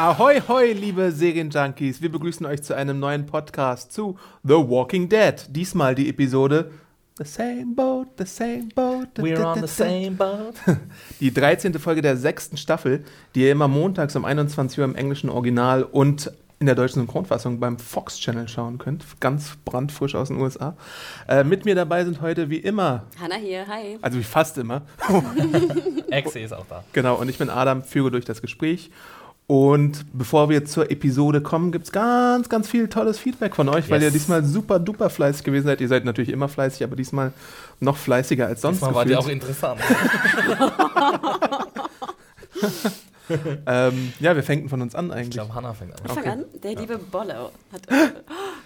Ahoi, hoi, liebe Serienjunkies. Wir begrüßen euch zu einem neuen Podcast zu The Walking Dead. Diesmal die Episode The Same Boat, The Same Boat. We're on the same boat. Die 13. Folge der sechsten Staffel, die ihr immer montags um 21 Uhr im englischen Original und in der deutschen Synchronfassung beim Fox Channel schauen könnt. Ganz brandfrisch aus den USA. Äh, mit mir dabei sind heute wie immer, Hanna hier, hi. also wie fast immer, Exe ist auch da. Genau, und ich bin Adam, führe durch das Gespräch. Und bevor wir zur Episode kommen, gibt es ganz, ganz viel tolles Feedback von euch, weil Yes. ihr diesmal super duper fleißig gewesen seid. Ihr seid natürlich immer fleißig, aber diesmal noch fleißiger als sonst. Diesmal war die auch interessant. ähm, ja, wir fängten von uns an Ich eigentlich. glaube, Hannah fängt an. Ich Okay. an. Der liebe Bollo hat äh,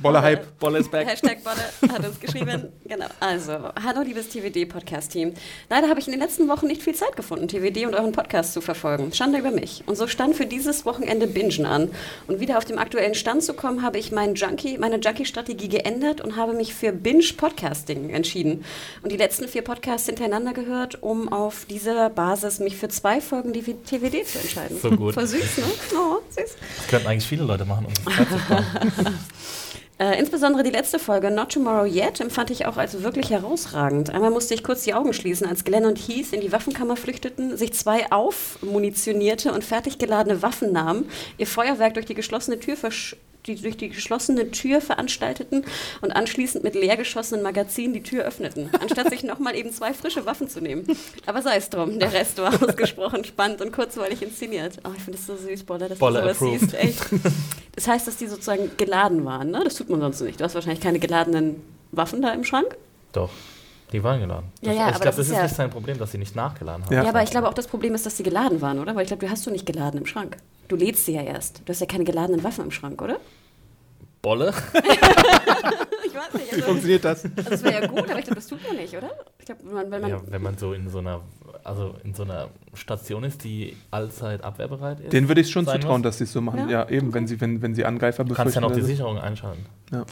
Boller Hype. Bolle ist back. Hashtag Bolle hat uns geschrieben. Genau. Also, hallo liebes TWD-Podcast-Team. Leider habe ich in den letzten Wochen nicht viel Zeit gefunden, TWD und euren Podcast zu verfolgen. Schande über mich. Und so stand für dieses Wochenende Bingen an. Und wieder auf dem aktuellen Stand zu kommen, habe ich meinen Junkie, meine Junkie-Strategie geändert und habe mich für Binge-Podcasting entschieden. Und die letzten vier Podcasts hintereinander gehört, um auf dieser Basis mich für zwei Folgen die TWD zu entscheiden. So gut. Voll süß, ne? Oh, süß. Das könnten eigentlich viele Leute machen, um. Äh, insbesondere die letzte Folge, Not Tomorrow Yet, empfand ich auch als wirklich herausragend. Einmal musste ich kurz die Augen schließen, als Glenn und Heath in die Waffenkammer flüchteten, sich zwei aufmunitionierte und fertig geladene Waffen nahmen, ihr Feuerwerk durch die geschlossene Tür versch die durch die geschlossene Tür veranstalteten und anschließend mit leer geschossenen Magazinen die Tür öffneten, anstatt sich nochmal eben zwei frische Waffen zu nehmen. Aber sei es drum, der Rest war ausgesprochen spannend und kurzweilig inszeniert. Oh, ich finde das so süß, Bolle, dass Bolle du sowas approved. siehst. Echt. Das heißt, dass die sozusagen geladen waren, ne? Das tut man sonst nicht. Du hast wahrscheinlich keine geladenen Waffen da im Schrank. Doch, die waren geladen. Ja, Das- ja, ich aber glaube, das das ist ist ja- nicht sein Problem, dass sie nicht nachgeladen haben. Ja. Ja, aber ich glaube auch das Problem ist, dass sie geladen waren, oder? Weil ich glaube, du hast du nicht geladen im Schrank. Du lädst sie ja erst. Du hast ja keine geladenen Waffen im Schrank, oder? Bolle? Ich weiß nicht. Wie Also, funktioniert das? also das wäre ja gut, aber ich glaube, das tut man nicht, oder? Ich glaube, wenn man, wenn man Ja, wenn man so in so einer, also in so einer Station ist, die allzeit abwehrbereit ist. Den würde ich schon zutrauen, muss. dass sie es so machen. Ja? Ja, eben, wenn sie, wenn, wenn sie Angreifer du kannst ja noch die. Sicherung einschalten. Ja.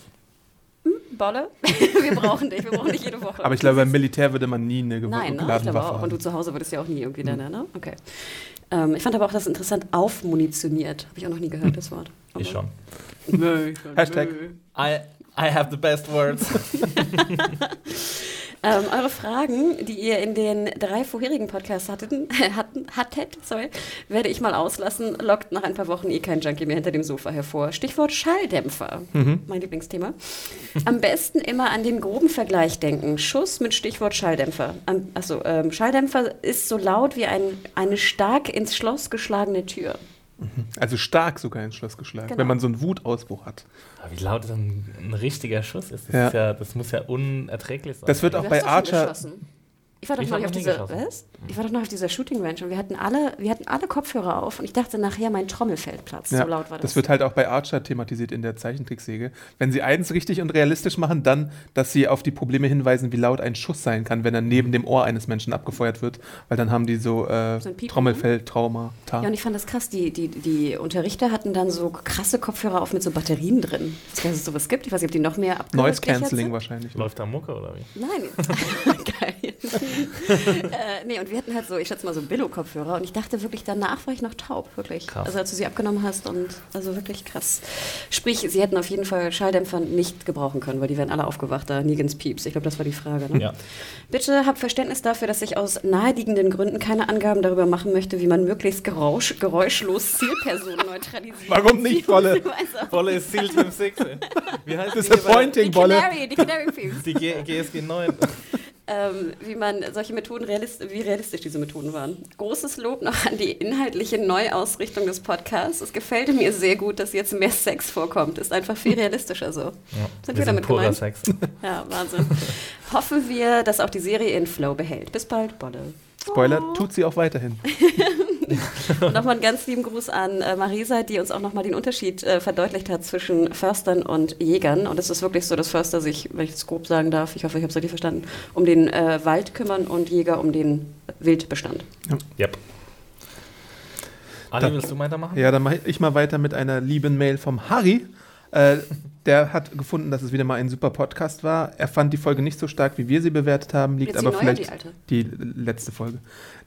Bolle, wir brauchen dich, wir brauchen dich jede Woche. Aber ich glaube, beim Militär würde man nie eine gew- Nein, ne? ich geladene glaube Waffe auch. Und du haben. zu Hause würdest ja auch nie irgendwie deine, ne? Okay. Ähm, ich fand aber auch das interessant, aufmunitioniert. Habe ich auch noch nie gehört, das Wort. Aber- Ich schon. Nö, Hashtag. I, I have the best words. Ähm, eure Fragen, die ihr in den drei vorherigen Podcasts hatten, hatten, hattet, sorry, werde ich mal auslassen. Lockt nach ein paar Wochen eh kein Junkie mehr hinter dem Sofa hervor. Stichwort Schalldämpfer, mein Lieblingsthema. Am besten immer an den groben Vergleich denken. Schuss mit Stichwort Schalldämpfer. Am, achso, ähm, Schalldämpfer ist so laut wie ein, eine stark ins Schloss geschlagene Tür. Also stark sogar ins Schloss geschlagen, Genau. wenn man so einen Wutausbruch hat. Aber Wie laut dann ein richtiger Schuss ist, das, Ja. ist ja, das muss ja unerträglich sein. Das wird auch Du bei Archer. Ich war doch Ich nicht auf geschossen. was? Ich war doch noch auf dieser Shooting Range und wir hatten alle, wir hatten alle Kopfhörer auf und ich dachte nachher, mein Trommelfeld platzt. Ja, so laut war das. das wird halt auch bei Archer thematisiert in der Zeichentricksäge. Wenn sie eins richtig und realistisch machen, dann, dass sie auf die Probleme hinweisen, wie laut ein Schuss sein kann, wenn er neben dem Ohr eines Menschen abgefeuert wird, weil dann haben die so äh, So Trommelfell-Trauma. Ja, und ich fand das krass. Die, die, die Unterrichter hatten dann so krasse Kopfhörer auf mit so Batterien drin. Ich weiß nicht, ob es sowas gibt. Ich weiß nicht, ob die noch mehr abgehört Noise Cancelling wahrscheinlich. Läuft da Mucke oder wie? Nein. Geil. äh, nee, und wir hatten halt so, ich schätze mal so Billo-Kopfhörer und ich dachte wirklich, danach war ich noch taub, wirklich. Krass. Also als du sie abgenommen hast und also wirklich krass. Sprich, sie hätten auf jeden Fall Schalldämpfer nicht gebrauchen können, weil die wären alle aufgewacht da, Negans Pieps. Ich glaube, das war die Frage. Ne? Ja. Bitte habt Verständnis dafür, dass ich aus naheliegenden Gründen keine Angaben darüber machen möchte, wie man möglichst geräusch, geräuschlos Zielpersonen neutralisiert. Warum nicht, Wolle? Bolle ist Seal Team 6. Wie heißt die Disappointing, Die Bolle. Canary, die Canary Pieps. Die G GSG 9. ähm, wie man solche Methoden realist wie realistisch diese Methoden waren. Großes Lob noch an die inhaltliche Neuausrichtung des Podcasts. Es gefällt mir sehr gut, dass jetzt mehr Sex vorkommt. Ist einfach viel realistischer so. Ja, Sind wir wir damit sind purer gemeint? Sex. Ja, Wahnsinn. Hoffen wir, dass auch die Serie in Flow behält. Bis bald, Bolle. Spoiler, tut sie auch weiterhin. Und nochmal einen ganz lieben Gruß an äh, Marisa, die uns auch nochmal den Unterschied äh, verdeutlicht hat zwischen Förstern und Jägern. Und es ist wirklich so, dass Förster sich, wenn ich es grob sagen darf, ich hoffe, ich habe es richtig verstanden, um den äh, Wald kümmern und Jäger um den Wildbestand. Yep. Ali, willst du weitermachen? Ja, dann mache ich mal weiter mit einer lieben Mail vom Harry. Äh, der hat gefunden, dass es wieder mal ein super Podcast war. Er fand die Folge nicht so stark, wie wir sie bewertet haben. Liegt aber vielleicht die die letzte Folge.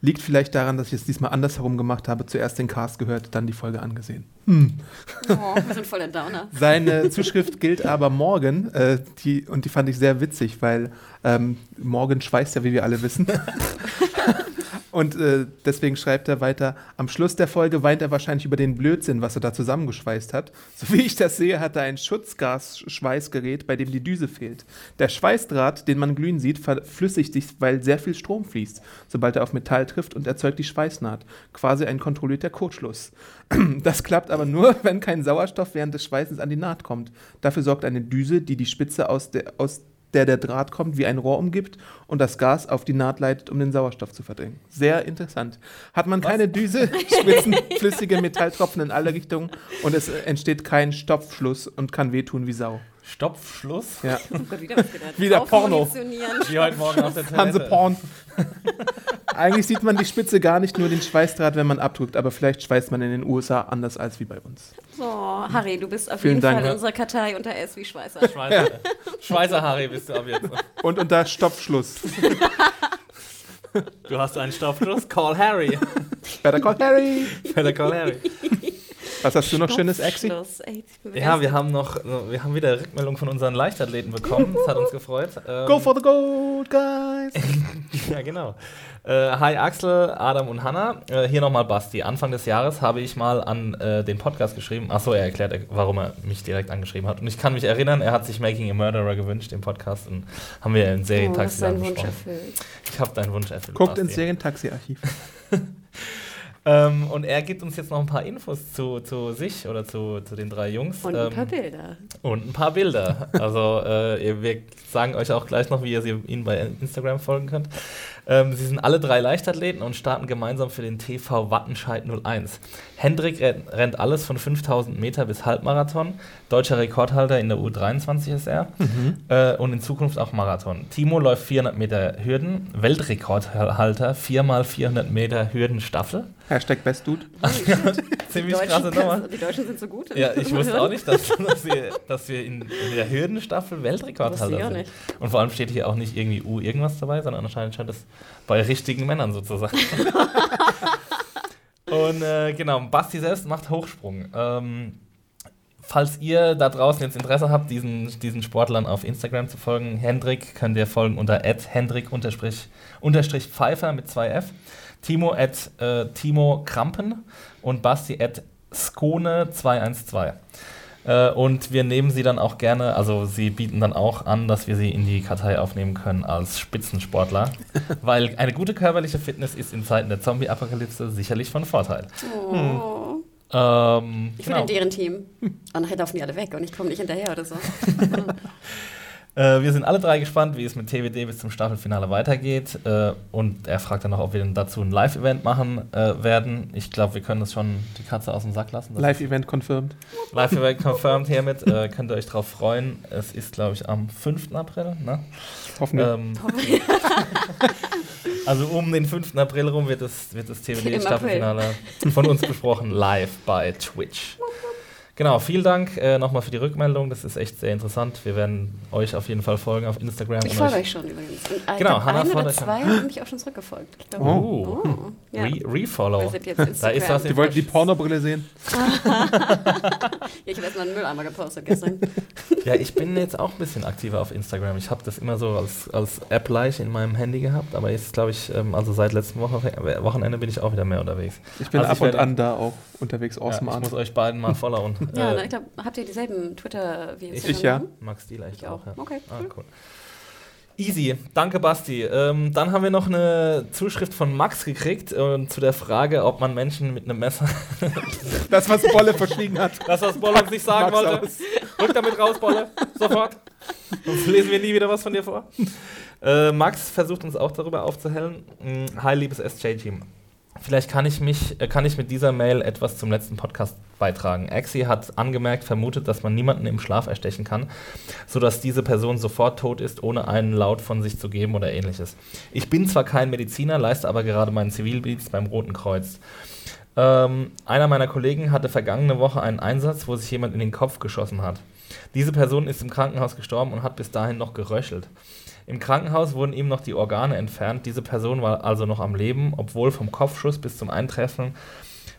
Liegt vielleicht daran, dass ich es diesmal andersherum gemacht habe. Zuerst den Cast gehört, dann die Folge angesehen. Oh, wir sind voll der Downer. Seine Zuschrift gilt aber morgen, äh, die, und die fand ich sehr witzig, weil ähm, morgen schweißt ja, wie wir alle wissen. und äh, deswegen schreibt er weiter, am Schluss der Folge weint er wahrscheinlich über den Blödsinn, was er da zusammengeschweißt hat. So wie ich das sehe, hat er ein Schutzgas-Schweißgerät, bei dem die Düse fehlt. Der Schweißdraht, den man glühen sieht, verflüssigt sich, weil sehr viel Strom fließt, sobald er auf Metall trifft und erzeugt die Schweißnaht. Quasi ein kontrollierter Kurzschluss. Das klappt aber nur, wenn kein Sauerstoff während des Schweißens an die Naht kommt. Dafür sorgt eine Düse, die die Spitze aus der, aus der der Draht kommt, wie ein Rohr umgibt und das Gas auf die Naht leitet, um den Sauerstoff zu verdrängen. Sehr interessant. Hat man keine Düse, spritzen flüssige Metalltropfen in alle Richtungen und es entsteht kein Stopfschluss und kann wehtun wie Sau. Stopfschluss. Ja. Oh Gott, wieder was. Wieder Porno. Wie heute Morgen auf der Hanse Toilette. Porn. Eigentlich sieht man die Spitze gar nicht, nur den Schweißdraht, wenn man abdrückt, aber vielleicht schweißt man in den USA anders als wie bei uns. So, Harry, du bist auf Vielen jeden Dank. Fall in unserer Kartei unter S wie Schweißer. Schweizer, Schweizer Harry bist du ab jetzt. Und unter Stopfschluss. Du hast einen Stopfschluss. Call Harry. Better call Harry. Better call Harry. Was hast du noch schönes, Exi? Ja, wir haben noch, wir haben wieder Rückmeldung von unseren Leichtathleten bekommen. Das hat uns gefreut. Ähm, Go for the gold, guys. Ja, genau. Äh, hi Axel, Adam und Hanna. Äh, hier nochmal Basti. Anfang des Jahres habe ich mal an äh, den Podcast geschrieben. Achso, er erklärt, warum er mich direkt angeschrieben hat. Und ich kann mich erinnern, er hat sich Making a Murderer gewünscht, den Podcast. Und haben wir in Oh, Serientaxi Wunsch besprochen. erfüllt. Ich habe deinen Wunsch erfüllt. Guckt Basti. ins Serientaxi-Archiv. Ähm, und er gibt uns jetzt noch ein paar Infos zu, zu sich oder zu, zu den drei Jungs. Und ähm, ein paar Bilder. Und ein paar Bilder. Also äh, wir sagen euch auch gleich noch, wie ihr sie, ihnen bei Instagram folgen könnt. Ähm, sie sind alle drei Leichtathleten und starten gemeinsam für den TV Wattenscheid 01. Hendrik rennt, alles von 5000 Meter bis Halbmarathon. Deutscher Rekordhalter in der U23 ist er. Äh, und in Zukunft auch Marathon. Timo läuft 400 Meter Hürden. Weltrekordhalter, 4x400 Meter Hürdenstaffel. Hashtag BestDude. Ziemlich Deutschen krasse Nummer. Die Deutschen sind so gut. Ja, ich wusste auch nicht, dass, dass wir, dass wir in, in der Hürdenstaffel Weltrekordhalter sind. nicht. Und vor allem steht hier auch nicht irgendwie U irgendwas dabei, sondern anscheinend scheint es bei richtigen Männern so zu sein. Und äh, genau, Basti selbst macht Hochsprung. Ähm, falls ihr da draußen jetzt Interesse habt, diesen, diesen Sportlern auf Instagram zu folgen, Hendrik könnt ihr folgen unter hendrik-pfeifer mit 2f, Timo at äh, Timo Krampen und Basti at Skone212. Äh, und wir nehmen sie dann auch gerne, also sie bieten dann auch an, dass wir sie in die Kartei aufnehmen können als Spitzensportler, weil eine gute körperliche Fitness ist in Zeiten der Zombie-Apokalypse sicherlich von Vorteil. Oh. Ähm, Ich bin genau. in deren Team. Und nachher laufen die alle weg und ich komme nicht hinterher oder so. Äh, wir sind alle drei gespannt, wie es mit TWD bis zum Staffelfinale weitergeht. Äh, und er fragt dann noch, ob wir denn dazu ein Live-Event machen äh, werden. Ich glaube, wir können das schon die Katze aus dem Sack lassen. Live-Event confirmed. Live-Event confirmed hiermit. Äh, könnt ihr euch drauf freuen. Es ist, glaube ich, am 5. April. Ne? Hoffen wir. Ähm, also um den 5. April rum wird das, wird das TWD-Staffelfinale von uns besprochen, live bei Twitch. Genau, vielen Dank äh, nochmal für die Rückmeldung. Das ist echt sehr interessant. Wir werden euch auf jeden Fall folgen auf Instagram. Ich und folge euch schon übrigens. Und, äh, Genau, glaub, Hannah ein oder folgt euch schon. zwei haben mich auch schon zurückgefolgt. Ich glaube, Oh. oh. Ja. Re Refollow. Da ist was Die wollten die Pornobrille sehen. Ja, ich habe erstmal einen Mülleimer gepostet gestern. Ja, ich bin jetzt auch ein bisschen aktiver auf Instagram. Ich habe das immer so als, als App-Leicht in meinem Handy gehabt, aber jetzt glaube ich, ähm, also seit letztem Woche, Wochenende bin ich auch wieder mehr unterwegs. Ich bin Also ab ich und an da auch unterwegs. Ja, Awesome ich an. muss euch beiden mal followen. Ja, Äh, ich glaube, habt ihr dieselben Twitter wie Ich- Ich ja. Max Deal echt Ich auch. ja. Okay, Ah, cool. cool. Easy, danke Basti. Ähm, dann haben wir noch eine Zuschrift von Max gekriegt äh, zu der Frage, ob man Menschen mit einem Messer. Das, was Bolle verschwiegen hat. Das, was Bolle uns nicht sagen Max wollte. aus. Rück damit raus, Bolle. Sofort. Sonst lesen wir nie wieder was von dir vor. Äh, Max versucht uns auch darüber aufzuhellen. Mm, Hi, liebes SJ-Team. Vielleicht kann ich, mich, äh, kann ich mit dieser Mail etwas zum letzten Podcast beitragen. Axi hat angemerkt, vermutet, dass man niemanden im Schlaf erstechen kann, sodass diese Person sofort tot ist, ohne einen Laut von sich zu geben oder ähnliches. Ich bin zwar kein Mediziner, leiste aber gerade meinen Zivildienst beim Roten Kreuz. Ähm, einer meiner Kollegen hatte vergangene Woche einen Einsatz, wo sich jemand in den Kopf geschossen hat. Diese Person ist im Krankenhaus gestorben und hat bis dahin noch geröchelt. Im Krankenhaus wurden ihm noch die Organe entfernt. Diese Person war also noch am Leben, obwohl vom Kopfschuss bis zum Eintreffen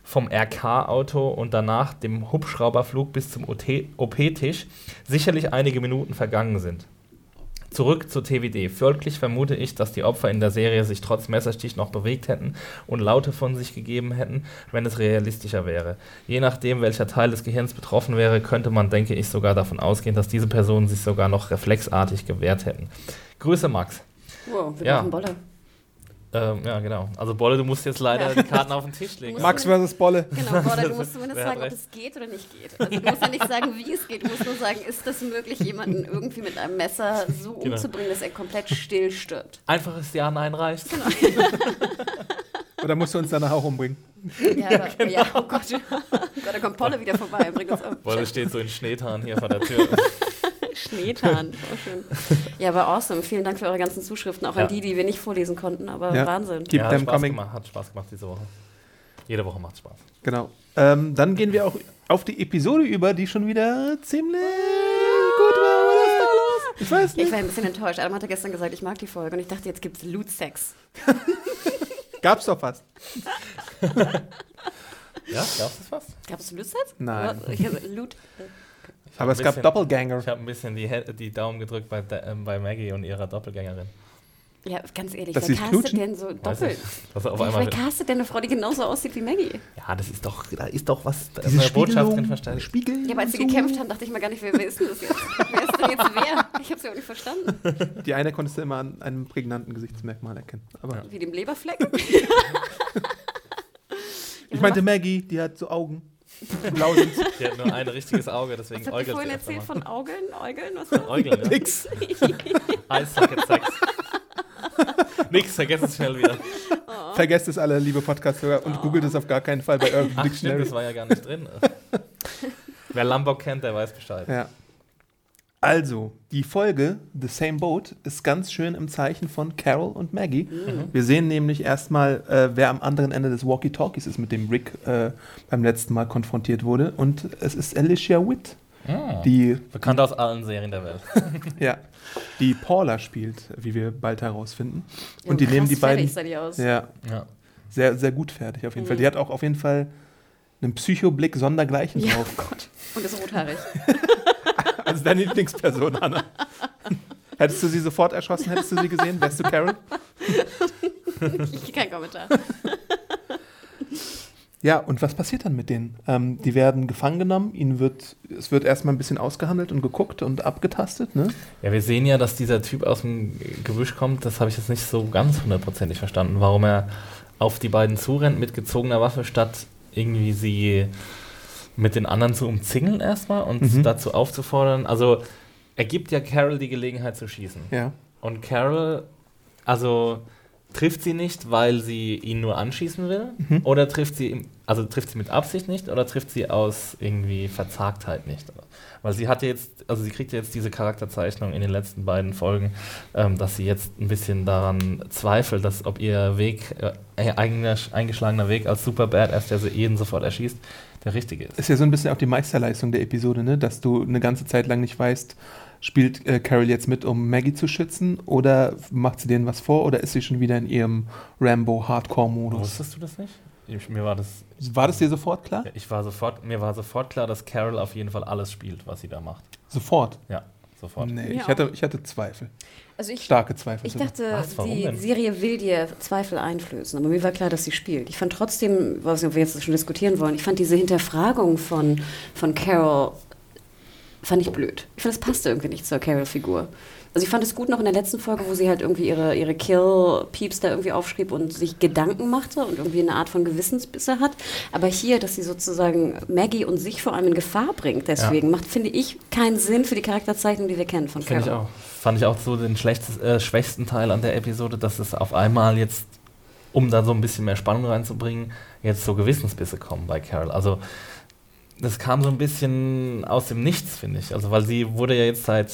vom RK-Auto und danach dem Hubschrauberflug bis zum OP-Tisch sicherlich einige Minuten vergangen sind. Zurück zur TWD. Folglich vermute ich, dass die Opfer in der Serie sich trotz Messerstich noch bewegt hätten und Laute von sich gegeben hätten, wenn es realistischer wäre. Je nachdem, welcher Teil des Gehirns betroffen wäre, könnte man, denke ich, sogar davon ausgehen, dass diese Personen sich sogar noch reflexartig gewehrt hätten. Grüße, Max. Wow, wir Ja. brauchen Bolle. Ähm, ja, genau. Also Bolle, du musst jetzt leider Ja. die Karten auf den Tisch legen. Max versus Bolle. Genau, Bolle, du musst zumindest sagen, ob es geht oder nicht geht. Also du musst ja nicht sagen, wie es geht. Du musst nur sagen, ist das möglich, jemanden irgendwie mit einem Messer so Genau. umzubringen, dass er komplett still stirbt. Einfaches Ja, Nein reicht. Oder musst du uns danach auch umbringen? Ja, aber, genau. ja oh Gott. oh Gott, da kommt Bolle wieder vorbei und bringt uns um. Bolle steht so in Schneetarn hier vor der Tür. Schneetan. Oh, schön. Ja, aber awesome. Vielen Dank für eure ganzen Zuschriften, auch Ja. an die, die wir nicht vorlesen konnten, aber Ja. Wahnsinn. Keep ja, hat Spaß gemacht, hat Spaß gemacht diese Woche. Jede Woche macht Spaß. Genau. Ähm, dann gehen wir auch auf die Episode über, die schon wieder ziemlich gut war, oder? Ich weiß Ich nicht. war ein bisschen enttäuscht. Adam hatte gestern gesagt, ich mag die Folge und ich dachte, jetzt gibt's Loot-Sex. Gab's doch fast. Ja, du das was? Gab es Loot-Sex? Nein. Ich, Loot. Ich Aber es gab bisschen- Doppelganger. Ich habe ein bisschen die, die Daumen gedrückt bei, ähm, bei Maggie und ihrer Doppelgängerin. Ja, ganz ehrlich, wer castet knutschen? denn so Weiß doppelt? ich. Was auf Wer, castet denn eine Frau, die genauso aussieht wie Maggie? ja, das ist doch, da ist doch was, da ist Diese eine Botschaft drin Spiegelung, versteckt. Spiegel. Ja, aber als sie so. gekämpft haben, dachte ich mir gar nicht, wer, wer ist denn das jetzt? wer ist denn jetzt wer? Ich habe es ja auch nicht verstanden. Die eine konntest du immer an einem prägnanten Gesichtsmerkmal erkennen. Aber Ja. Wie dem Leberfleck? ich meinte Maggie, die hat so Augen. Blau sind. Die hat nur ein richtiges Auge, deswegen habt ihr äugelt vorhin sie öfter erzählt mal. von Augeln? Äugeln? Was war Äugeln, ja. Nix. Eissocket Sex. Nix, vergesst es schnell wieder. Vergesst es alle, liebe Podcast-Hörer, und googelt es auf gar keinen Fall bei Urban Ach stimmt, Dictionary. das war ja gar nicht drin. Wer Lombok kennt, der weiß Bescheid. Ja. Also, die Folge The Same Boat ist ganz schön im Zeichen von Carol und Maggie. Mhm. Wir sehen nämlich erstmal, äh, wer am anderen Ende des Walkie-Talkies ist, mit dem Rick äh, beim letzten Mal konfrontiert wurde. Und es ist Alicia Witt, Ah, die, bekannt aus allen Serien der Welt. ja, die Paula spielt, wie wir bald herausfinden. Ja, Und die nehmen die beiden sah die aus. ja, Ja. sehr, sehr gut fertig auf jeden Mhm. Fall. Die hat auch auf jeden Fall einen Psychoblick sondergleichen Ja, drauf. oh Gott. Und ist rothaarig. Also deine Lieblingsperson, Anna. Hättest du sie sofort erschossen, hättest du sie gesehen? Wärst du Carol? Kein Kommentar. Ja, und was passiert dann mit denen? Ähm, die werden gefangen genommen, ihnen wird, es wird erstmal ein bisschen ausgehandelt und geguckt und abgetastet, ne? ja, wir sehen ja, dass dieser Typ aus dem Gebüsch kommt. Das habe ich jetzt nicht so ganz hundertprozentig verstanden, warum er auf die beiden zurennt mit gezogener Waffe, statt irgendwie sie mit den anderen zu umzingeln erstmal und Mhm. dazu aufzufordern. Also er gibt ja Carol die Gelegenheit zu schießen. Ja. Und Carol, also trifft sie nicht, weil sie ihn nur anschießen will? Mhm. Oder trifft sie, also trifft sie mit Absicht nicht oder trifft sie aus irgendwie Verzagtheit nicht? Weil sie hat ja jetzt, also sie kriegt ja jetzt diese Charakterzeichnung in den letzten beiden Folgen, ähm, dass sie jetzt ein bisschen daran zweifelt, dass ob ihr Weg, äh, eigener, eingeschlagener Weg als Super Badass, der sie jeden sofort erschießt, der richtige ist. Ist ja so ein bisschen auch die Meisterleistung der Episode, ne? Dass du eine ganze Zeit lang nicht weißt, spielt äh, Carol jetzt mit, um Maggie zu schützen oder macht sie denen was vor oder ist sie schon wieder in ihrem Rambo-Hardcore-Modus? Wusstest du das nicht? Ich, mir war das War das dir sofort klar? Ich war sofort, mir war sofort klar, dass Carol auf jeden Fall alles spielt, was sie da macht. Sofort? Ja, sofort. Nee, Ja. ich hatte, ich hatte Zweifel. Also ich, Starke Zweifel. ich sogar. dachte, Was? Warum die denn? Serie will dir Zweifel einflößen, aber mir war klar, dass sie spielt. Ich fand trotzdem, was wir jetzt schon diskutieren wollen, ich fand diese Hinterfragung von, von Carol, fand ich blöd. Ich fand, es passte irgendwie nicht zur Carol-Figur. Also ich fand es gut noch in der letzten Folge, wo sie halt irgendwie ihre, ihre Kill-Peeps da irgendwie aufschrieb und sich Gedanken machte und irgendwie eine Art von Gewissensbisse hat. Aber hier, dass sie sozusagen Maggie und sich vor allem in Gefahr bringt, deswegen macht, finde ich, keinen Sinn für die Charakterzeichnung, die wir kennen von Carol. Finde ich auch. Fand ich auch so den äh, schwächsten Teil an der Episode, dass es auf einmal jetzt, um da so ein bisschen mehr Spannung reinzubringen, jetzt so Gewissensbisse kommen bei Carol. Also das kam so ein bisschen aus dem Nichts, finde ich. Also weil sie wurde ja jetzt seit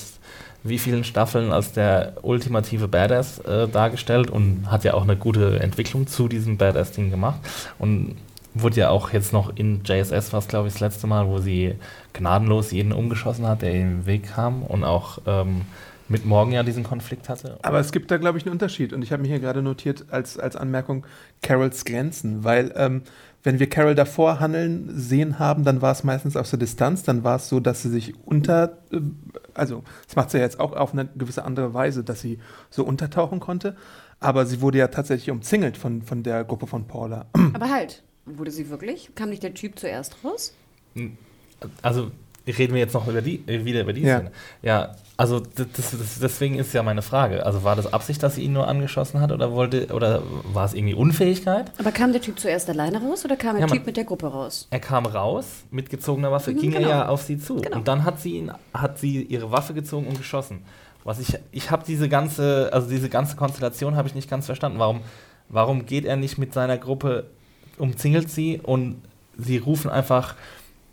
wie vielen Staffeln als der ultimative Badass äh, dargestellt und hat ja auch eine gute Entwicklung zu diesem Badass-Ding gemacht. Und wurde ja auch jetzt noch in JSS, was glaube ich das letzte Mal, wo sie gnadenlos jeden umgeschossen hat, der im Weg kam und auch ähm, mit Morgan ja diesen Konflikt hatte. Aber es gibt da, glaube ich, einen Unterschied. Und ich habe mir hier gerade notiert als, als Anmerkung Carols Grenzen, weil ähm, wenn wir Carol davor handeln sehen haben, dann war es meistens aus der Distanz, dann war es so, dass sie sich unter, äh, also das macht sie ja jetzt auch auf eine gewisse andere Weise, dass sie so untertauchen konnte. Aber sie wurde ja tatsächlich umzingelt von, von der Gruppe von Paula. Aber halt, wurde sie wirklich? Kam nicht der Typ zuerst raus? Also reden wir jetzt noch über die, äh, wieder über die Ja. Szene. Ja, also das, das, deswegen ist ja meine Frage. Also war das Absicht, dass sie ihn nur angeschossen hat oder wollte oder war es irgendwie Unfähigkeit? Aber kam der Typ zuerst alleine raus oder kam der Ja, man- Typ mit der Gruppe raus? Er kam raus mit gezogener Waffe, Mhm, ging genau. er ja auf sie zu. Genau. Und dann hat sie ihn, hat sie ihre Waffe gezogen und geschossen. Was ich, ich habe diese ganze, also diese ganze Konstellation habe ich nicht ganz verstanden. Warum, warum geht er nicht mit seiner Gruppe, umzingelt sie und sie rufen einfach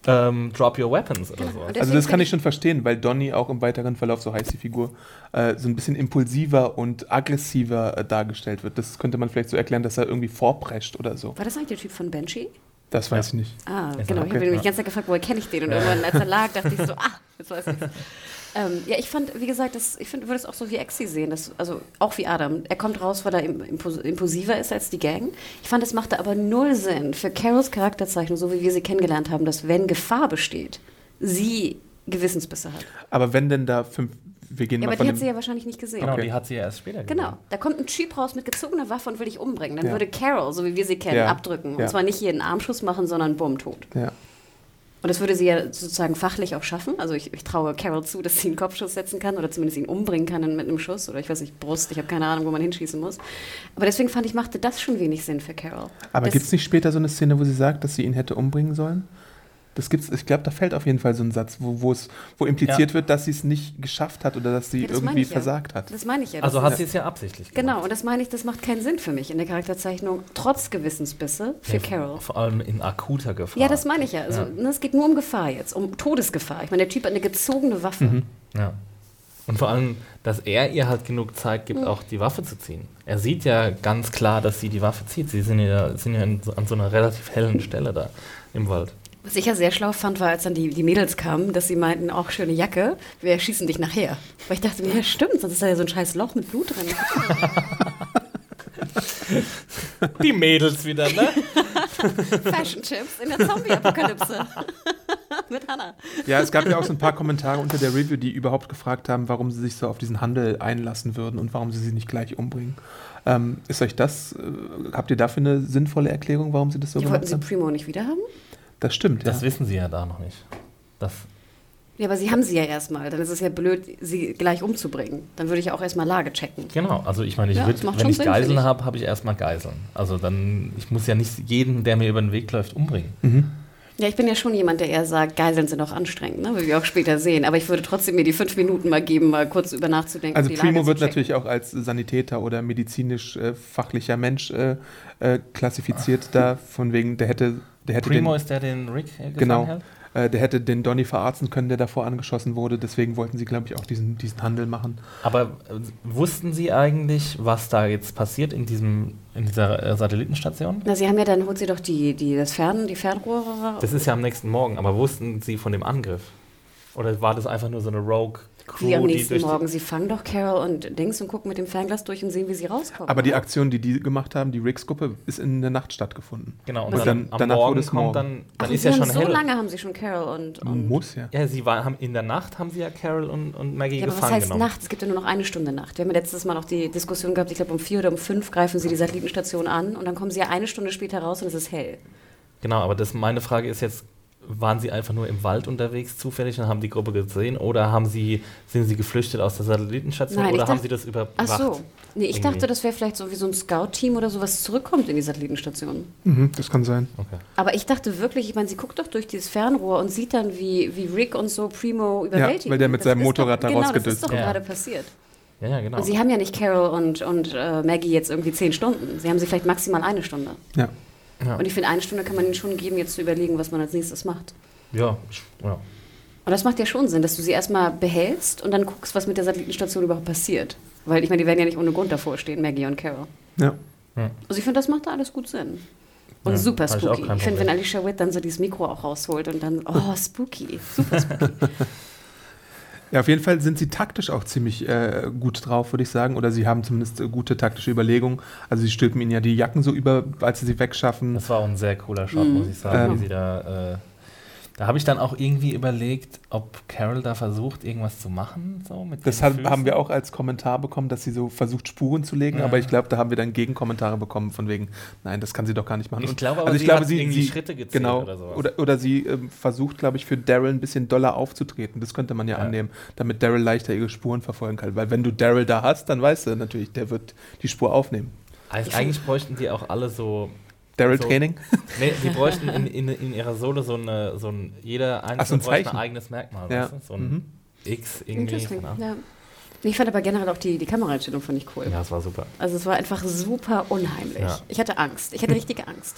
ähm, Drop your weapons oder so. Also das kann ich schon verstehen, weil Donny auch im weiteren Verlauf, so heißt die Figur, äh, so ein bisschen impulsiver und aggressiver äh, dargestellt wird. Das könnte man vielleicht so erklären, dass er irgendwie vorprescht oder so. War das eigentlich der Typ von Banshee? Das weiß ich nicht. Ah, genau. er Ich okay? habe mich Ja. die ganze Zeit gefragt, woher kenne ich den? Und irgendwann, als er lag, dachte ich so, ah, jetzt weiß ich's. Ähm, Ja, ich fand, wie gesagt, das, ich find, würde es auch so wie Exi sehen. Das, also auch wie Adam. Er kommt raus, weil er impos impulsiver ist als die Gang. Ich fand, es machte aber null Sinn für Carols Charakterzeichnung, so wie wir sie kennengelernt haben, dass wenn Gefahr besteht, sie Gewissensbisse hat. Aber wenn denn da fünf, wir gehen Ja, mal aber die hat sie ja wahrscheinlich nicht gesehen. Genau, Okay. die hat sie ja erst später gesehen. Genau, da kommt ein Typ raus mit gezogener Waffe und will dich umbringen. Dann Ja. würde Carol, so wie wir sie kennen, Ja. abdrücken. Und zwar nicht jeden Armschuss machen, sondern bumm, tot. ja. Und das würde sie ja sozusagen fachlich auch schaffen. Also ich, ich traue Carol zu, dass sie einen Kopfschuss setzen kann oder zumindest ihn umbringen kann mit einem Schuss oder ich weiß nicht, Brust. Ich habe keine Ahnung, wo man hinschießen muss. Aber deswegen fand ich, machte das schon wenig Sinn für Carol. Aber gibt es nicht später so eine Szene, wo sie sagt, dass sie ihn hätte umbringen sollen? Das gibt's, ich glaube, da fällt auf jeden Fall so ein Satz, wo, wo es, wo impliziert Ja. wird, dass sie es nicht geschafft hat oder dass sie Ja, das irgendwie ja. versagt hat. Das meine ich ja. Also hat sie es ja absichtlich gemacht. Genau, und das meine ich, das macht keinen Sinn für mich in der Charakterzeichnung, trotz Gewissensbisse für Ja, Carol. Vor allem in akuter Gefahr. Ja, das meine ich ja. Also, Ja. ne, es geht nur um Gefahr jetzt, um Todesgefahr. Ich meine, der Typ hat eine gezogene Waffe. Mhm. Ja. Und vor allem, dass er ihr halt genug Zeit gibt, auch die Waffe zu ziehen. Er sieht ja ganz klar, dass sie die Waffe zieht. Sie sind ja, sind ja in, an so einer relativ hellen Stelle da im Wald. Was ich ja sehr schlau fand, war, als dann die, die Mädels kamen, dass sie meinten, auch schöne Jacke, wir schießen dich nachher. Weil ich dachte mir, ja stimmt, sonst ist da ja so ein scheiß Loch mit Blut drin. Die Mädels wieder, ne? Fashion Chips in der Zombie-Apokalypse. mit Hannah. Ja, es gab ja auch so ein paar Kommentare unter der Review, die überhaupt gefragt haben, warum sie sich so auf diesen Handel einlassen würden und warum sie sie nicht gleich umbringen. Ähm, ist euch das, äh, habt ihr dafür eine sinnvolle Erklärung, warum sie das so Die wollten gemacht sie haben? Primo nicht wieder haben? Das stimmt, Das ja. wissen sie ja da noch nicht. Das, Ja, aber sie haben sie ja erstmal. Dann ist es ja blöd, sie gleich umzubringen. Dann würde ich auch erstmal Lage checken. genau, also ich meine, ich Ja, würd, das wenn ich Sinn, Geiseln habe, habe ich erstmal Geiseln. Also dann, ich muss ja nicht jeden, der mir über den Weg läuft, umbringen. Mhm. Ja, ich bin ja schon jemand, der eher sagt, Geiseln sind auch anstrengend, ne? wie wir auch später sehen. Aber ich würde trotzdem mir die fünf Minuten mal geben, mal kurz über nachzudenken. Also Primo wird natürlich auch als Sanitäter oder medizinisch äh, fachlicher Mensch äh, äh, klassifiziert, da von wegen, der hätte, der hätte Primo den, ist der, den Rick äh, gefangen Genau. hält? äh, der hätte den Donny verarzten können, der davor angeschossen wurde. Deswegen wollten sie, glaube ich, auch diesen, diesen Handel machen. Aber äh, wussten Sie eigentlich, was da jetzt passiert in, diesem, in dieser äh, Satellitenstation? Na, sie haben ja dann, holt sie doch die, die, das Fern, die Fernrohre. Das ist ja am nächsten Morgen, aber wussten Sie von dem Angriff? Oder war das einfach nur so eine Rogue-Crew, wie am die nächsten durch die- Morgen. Sie fangen doch Carol und Dings und gucken mit dem Fernglas durch und sehen, wie sie rauskommen. Aber die? Aktion, die die gemacht haben, die Riggs-Gruppe, ist in der Nacht stattgefunden. Genau, und Und dann, dann- am danach Morgen wurde es kommt morgen. dann, Ach, dann und ist sie ja haben schon so hell. lange haben sie schon Carol und. und Muss ja. Ja, sie war, haben in der Nacht haben sie ja Carol und, und Maggie ja, aber was gefangen heißt genommen. Nacht? Es gibt ja nur noch eine Stunde Nacht. Wir haben ja letztes Mal noch die Diskussion gehabt, ich glaube um vier oder um fünf greifen sie die Satellitenstation an und dann kommen sie ja eine Stunde später raus und es ist hell. Genau, aber das, meine Frage ist jetzt, waren sie einfach nur im Wald unterwegs zufällig und haben die Gruppe gesehen oder haben sie, sind sie geflüchtet aus der Satellitenstation Nein, ich oder haben dachte- sie das überwacht? Ach so. Nee, ich Irgendwie. dachte, das wäre vielleicht so wie so ein Scout-Team oder sowas zurückkommt in die Satellitenstation. Mhm, das kann sein. Okay. Aber ich dachte wirklich, ich meine, sie guckt doch durch dieses Fernrohr und sieht dann, wie, wie Rick und so Primo überwältigen. weil der mit Das seinem ist Motorrad doch, da Genau, das rausgedüst ist doch wird. gerade Ja. passiert. Ja, ja, genau. Und sie haben ja nicht Carol und, und äh, Maggie jetzt irgendwie zehn Stunden. Sie haben sie vielleicht maximal eine Stunde. Ja. Ja. Und ich finde, eine Stunde kann man ihnen schon geben, jetzt zu überlegen, was man als nächstes macht. ja, ich- ja. Und das macht ja schon Sinn, dass du sie erstmal behältst und dann guckst, was mit der Satellitenstation überhaupt passiert. Weil ich meine, die werden ja nicht ohne Grund davor stehen, Maggie und Carol. ja. Also ich finde, das macht da alles gut Sinn. Und Ja, super ich spooky. kein Ich finde, wenn. Alicia Witt dann so dieses Mikro auch rausholt und dann, oh, spooky. Super spooky. Ja, auf jeden Fall sind sie taktisch auch ziemlich äh, gut drauf, würde ich sagen. Oder sie haben zumindest äh, gute taktische Überlegungen. Also sie stülpen ihnen ja die Jacken so über, als sie sie wegschaffen. Das war auch ein sehr cooler Shot, Mhm. muss ich sagen, Ähm. wie sie da. Äh, da habe ich dann auch irgendwie überlegt, ob Carol da versucht, irgendwas zu machen. So mit Das hat, haben wir auch als Kommentar bekommen, dass sie so versucht, Spuren zu legen. Ja. Aber ich glaube, da haben wir dann Gegenkommentare bekommen, von wegen, nein, das kann sie doch gar nicht machen. Ich glaube aber, also ich sie glaube, hat sie, irgendwie sie Schritte gezählt genau, oder sowas. Oder, oder sie ähm, versucht, glaube ich, für Daryl ein bisschen doller aufzutreten. Das könnte man ja, Ja. annehmen, damit Daryl leichter ihre Spuren verfolgen kann. Weil wenn du Daryl da hast, dann weißt du natürlich, der wird die Spur aufnehmen. Also eigentlich bräuchten die auch alle so. Daryl-Training? Nee, die bräuchten in, in, in ihrer Solo so, eine, so ein. Jeder Ach, so Einzelne ein Zeichen. ein eigenes Merkmal. Ja. Weißt du? So ein Mhm. X irgendwie. Ja. Ich fand aber generell auch die, die Kameraeinstellung fand ich cool. ja, das war super. Also es war einfach super unheimlich. Ja. Ich hatte Angst. Ich hatte richtige Angst.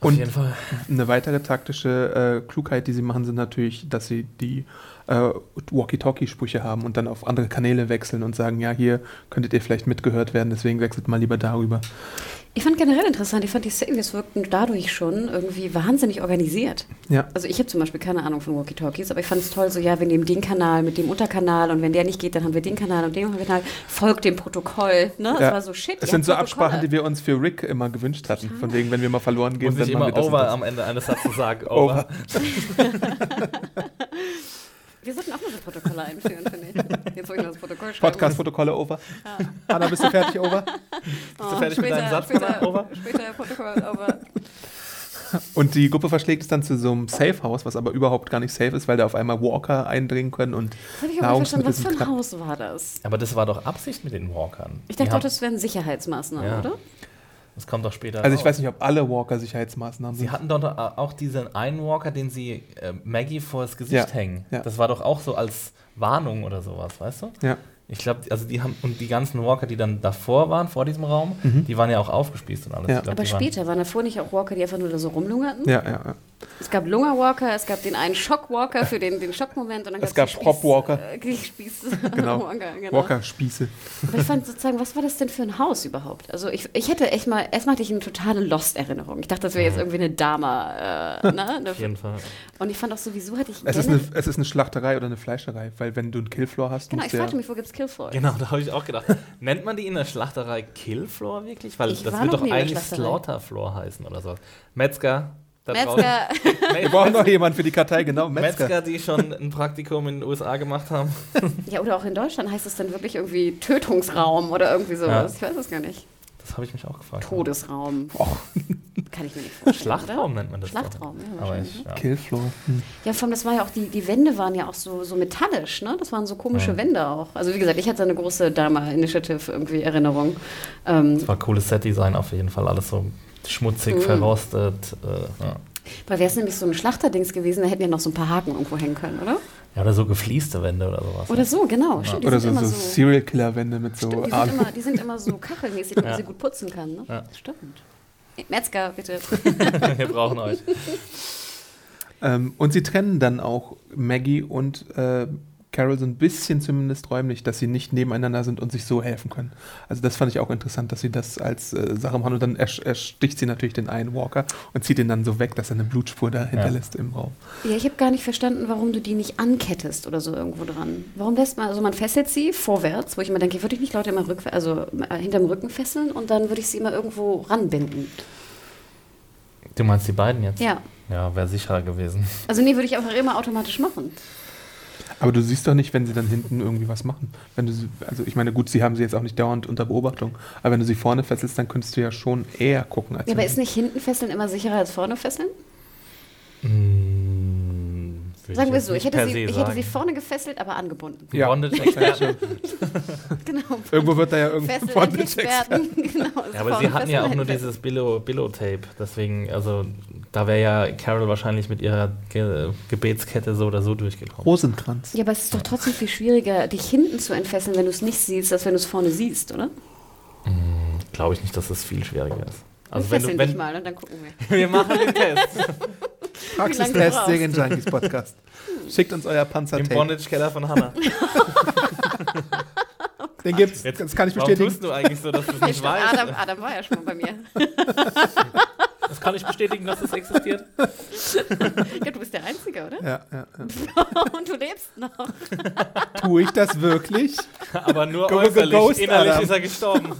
Auf Und- jeden Fall. Eine weitere taktische äh, Klugheit, die sie machen, sind natürlich, dass sie die äh, Walkie-Talkie-Sprüche haben und dann auf andere Kanäle wechseln und sagen, ja, hier könntet ihr vielleicht mitgehört werden, deswegen wechselt mal lieber darüber. Ich fand generell interessant, ich fand die Singles wirkten dadurch schon irgendwie wahnsinnig organisiert. Ja. Also ich habe zum Beispiel keine Ahnung von Walkie-Talkies, aber ich fand es toll, so ja, wir nehmen den Kanal mit dem Unterkanal und wenn der nicht geht, dann haben wir den Kanal und den Kanal, folgt dem Protokoll. Ne? Ja. war so shit. Es ihr sind so. Absprachen, die wir uns für Rick immer gewünscht hatten. Von wegen, wenn wir mal verloren gehen, Und machen immer wir das und over das. am Ende eines Satzes sagen. Over. Over. Wir sollten auch mal so Protokolle einführen, finde ich. Jetzt, wo ich noch das Protokoll schreibe. Podcast-Protokolle over. Anna, bist du fertig over? Bist du fertig mit deinem Satz? Später, Over? später Protokoll over. Und die Gruppe verschlägt es dann zu so einem Safe-Haus, was aber überhaupt gar nicht safe ist, weil da auf einmal Walker eindringen können und. Nahrungsmittel Was für sind ein. Haus war das? Aber das war doch Absicht mit den Walkern. Ich dachte auch, das wären Sicherheitsmaßnahmen, Ja. oder? Das kommt doch später. Also ich raus. weiß nicht, ob alle Walker Sicherheitsmaßnahmen Sie sind. hatten doch auch diesen einen Walker, den sie äh, Maggie vor das Gesicht Ja, hängen. ja. Das war doch auch so als Warnung oder sowas, weißt du? Ja. Ich glaube, also die haben, und die ganzen Walker, die dann davor waren, vor diesem Raum, Mhm. die waren ja auch aufgespießt und alles. Ja. Glaub, Aber die waren- später waren davor nicht auch Walker, die einfach nur da so rumlungerten? Ja, ja, ja. Es gab Lungerwalker, es gab den einen Schockwalker für den, den Schockmoment und dann Es gab die Propwalker. Spieß- Äh, die Spieß Genau. Walker, genau. Walker-Spieße. Aber ich fand sozusagen, was war das denn für ein Haus überhaupt? Also ich, ich hätte echt mal, erstmal hatte ich eine totale Lost-Erinnerung. Ich dachte, das wäre jetzt irgendwie eine Dama. Äh, ne? Auf jeden Fall. Und ich fand auch sowieso, hatte ich Es ist, eine, es ist eine Schlachterei oder eine Fleischerei, weil wenn du einen Killfloor hast, Genau, ich fragte mich, wo gibt's Killfloor? Genau, da habe ich auch gedacht. Nennt man die in der Schlachterei Killfloor wirklich? Weil Ich das wird doch eigentlich. Slaughterfloor heißen oder so. Metzger. Da Metzger, Wir brauchen noch jemanden für die Kartei, genau, Metzger. Metzger. die schon ein Praktikum in den USA gemacht haben. ja, oder auch in Deutschland heißt es dann wirklich irgendwie Tötungsraum oder irgendwie sowas. Ich weiß es gar nicht. Das habe ich mich auch gefragt. Todesraum. Och. Kann ich mir nicht vorstellen. Schlachtraum Oder? nennt man das. Schlachtraum, doch. ja, Aber ich, ne? ja. Killfloor. Hm. Ja, vor allem, das war ja auch, die, die Wände waren ja auch so, so metallisch, ne? Das waren so komische Ja. Wände auch. Also wie gesagt, ich hatte eine große Dharma Initiative irgendwie Erinnerung. Ähm, Das war cooles Set-Design auf jeden Fall. Alles so schmutzig, Mhm. verrostet. Äh, ja. weil wäre es nämlich so ein Schlachterdings gewesen, da hätten ja noch so ein paar Haken irgendwo hängen können, oder? ja, oder so geflieste Wände oder sowas. Oder so, genau. Stimmt, die Oder sind so, so so. Serial-Killer-Wände mit so Stimmt, die, sind Alu. immer, die sind immer so kachelmäßig, damit Ja. man sie gut putzen kann, ne? Ja. Stimmt. Metzger, bitte. Wir brauchen euch. Ähm, und sie trennen dann auch Maggie und äh, Carol so ein bisschen zumindest räumlich, dass sie nicht nebeneinander sind und sich so helfen können. Also das fand ich auch interessant, dass sie das als äh, Sache machen und dann ersticht sie natürlich den einen Walker und zieht ihn dann so weg, dass er eine Blutspur da hinterlässt im Raum. Ja, ich habe gar nicht verstanden, warum du die nicht ankettest oder so irgendwo dran. Warum lässt man, also man fesselt sie vorwärts, wo ich immer denke, würde ich nicht Leute immer rückwär, also äh, hinterm Rücken fesseln und dann würde ich sie immer irgendwo ranbinden. Du meinst die beiden jetzt? Ja. Ja, wäre sicherer gewesen. Also nee, würde ich einfach immer automatisch machen. Aber du siehst doch nicht, wenn sie dann hinten irgendwie was machen. Wenn du sie, also ich meine, gut, sie haben sie jetzt auch nicht dauernd unter Beobachtung, aber wenn du sie vorne fesselst, dann könntest du ja schon eher gucken. Als Ja, aber ist nicht hinten fesseln immer sicherer als vorne fesseln? Mm, würde Sagen wir so, ich hätte, sie, ich hätte sie vorne gefesselt, aber angebunden. Ja. Bondage-Experten. Genau. Irgendwo wird da ja irgendwo Fesseln-Experten. genau, Ja, aber sie hatten ja auch nur dieses Billo- Billo-Tape. Deswegen, also da wäre ja Carol wahrscheinlich mit ihrer Ge Gebetskette so oder so durchgekommen. Rosenkranz. Ja, aber es ist doch trotzdem viel schwieriger, dich hinten zu entfesseln, wenn du es nicht siehst, als wenn du es vorne siehst, oder? Glaube ich nicht, dass es viel schwieriger ist. Also wir wenn du, fesseln wenn, dich mal und dann gucken wir. wir machen den Test Praxistest? Serien Junkies Podcast. Schickt uns euer Panzer im Bondage-Keller von Hannah. Den gibt's. Jetzt- das kann ich Warum bestätigen. tust du eigentlich so, dass du es nicht weißt? Adam, Adam war ja schon mal bei mir. Kann ich bestätigen, dass das existiert. Ja, du bist der Einzige, oder? Ja, ja, ja. Und du lebst noch. Tue ich das wirklich? Aber nur Go, go, äußerlich. Ghost, Innerlich Adam. ist er gestorben.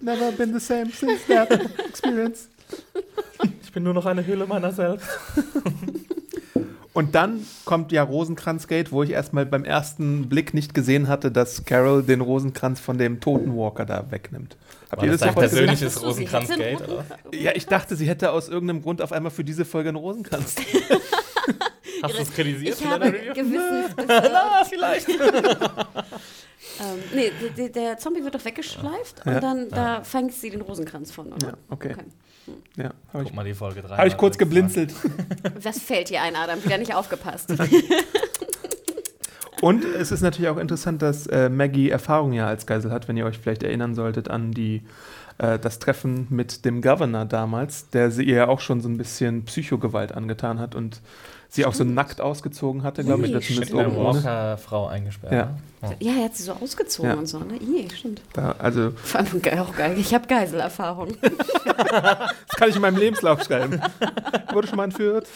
Never been the same since that experience. Ich bin nur noch eine Hülle meiner selbst. Und dann kommt ja Rosenkranzgate, wo ich erstmal beim ersten Blick nicht gesehen hatte, dass Carol den Rosenkranz von dem toten Walker da wegnimmt. Habt War ihr das das dein persönliches Rosenkranzgate? Ja, ich dachte, sie hätte aus irgendeinem Grund auf einmal für diese Folge einen Rosenkranz. Hast du es kritisiert Ich in habe deiner Review? Gewissensbisse. Ah, vielleicht. ähm, nee, der, der, Zombie wird doch weggeschleift Ja. und dann da fängt sie den Rosenkranz von, oder? Ja, okay. Okay. Ja, habe ich, Guck mal die Folge 3. hab ich kurz geblinzelt. Was fällt dir ein, Adam? Wieder nicht aufgepasst. Und es ist natürlich auch interessant, dass äh, Maggie Erfahrung ja als Geisel hat, wenn ihr euch vielleicht erinnern solltet an die, äh, das Treffen mit dem Governor damals, der sie ihr ja auch schon so ein bisschen Psychogewalt angetan hat und sie auch so nackt ausgezogen hatte, glaube ich, stimmt. mit ohne. Walker-Frau eingesperrt. Ja. ne? Oh. ja, er hat sie so ausgezogen Ja. und so, ne? Ih, stimmt. Da, also, Vor allem ge- auch geil. Ich habe Geiselerfahrung. das kann ich in meinem Lebenslauf schreiben. Wurde schon mal entführt.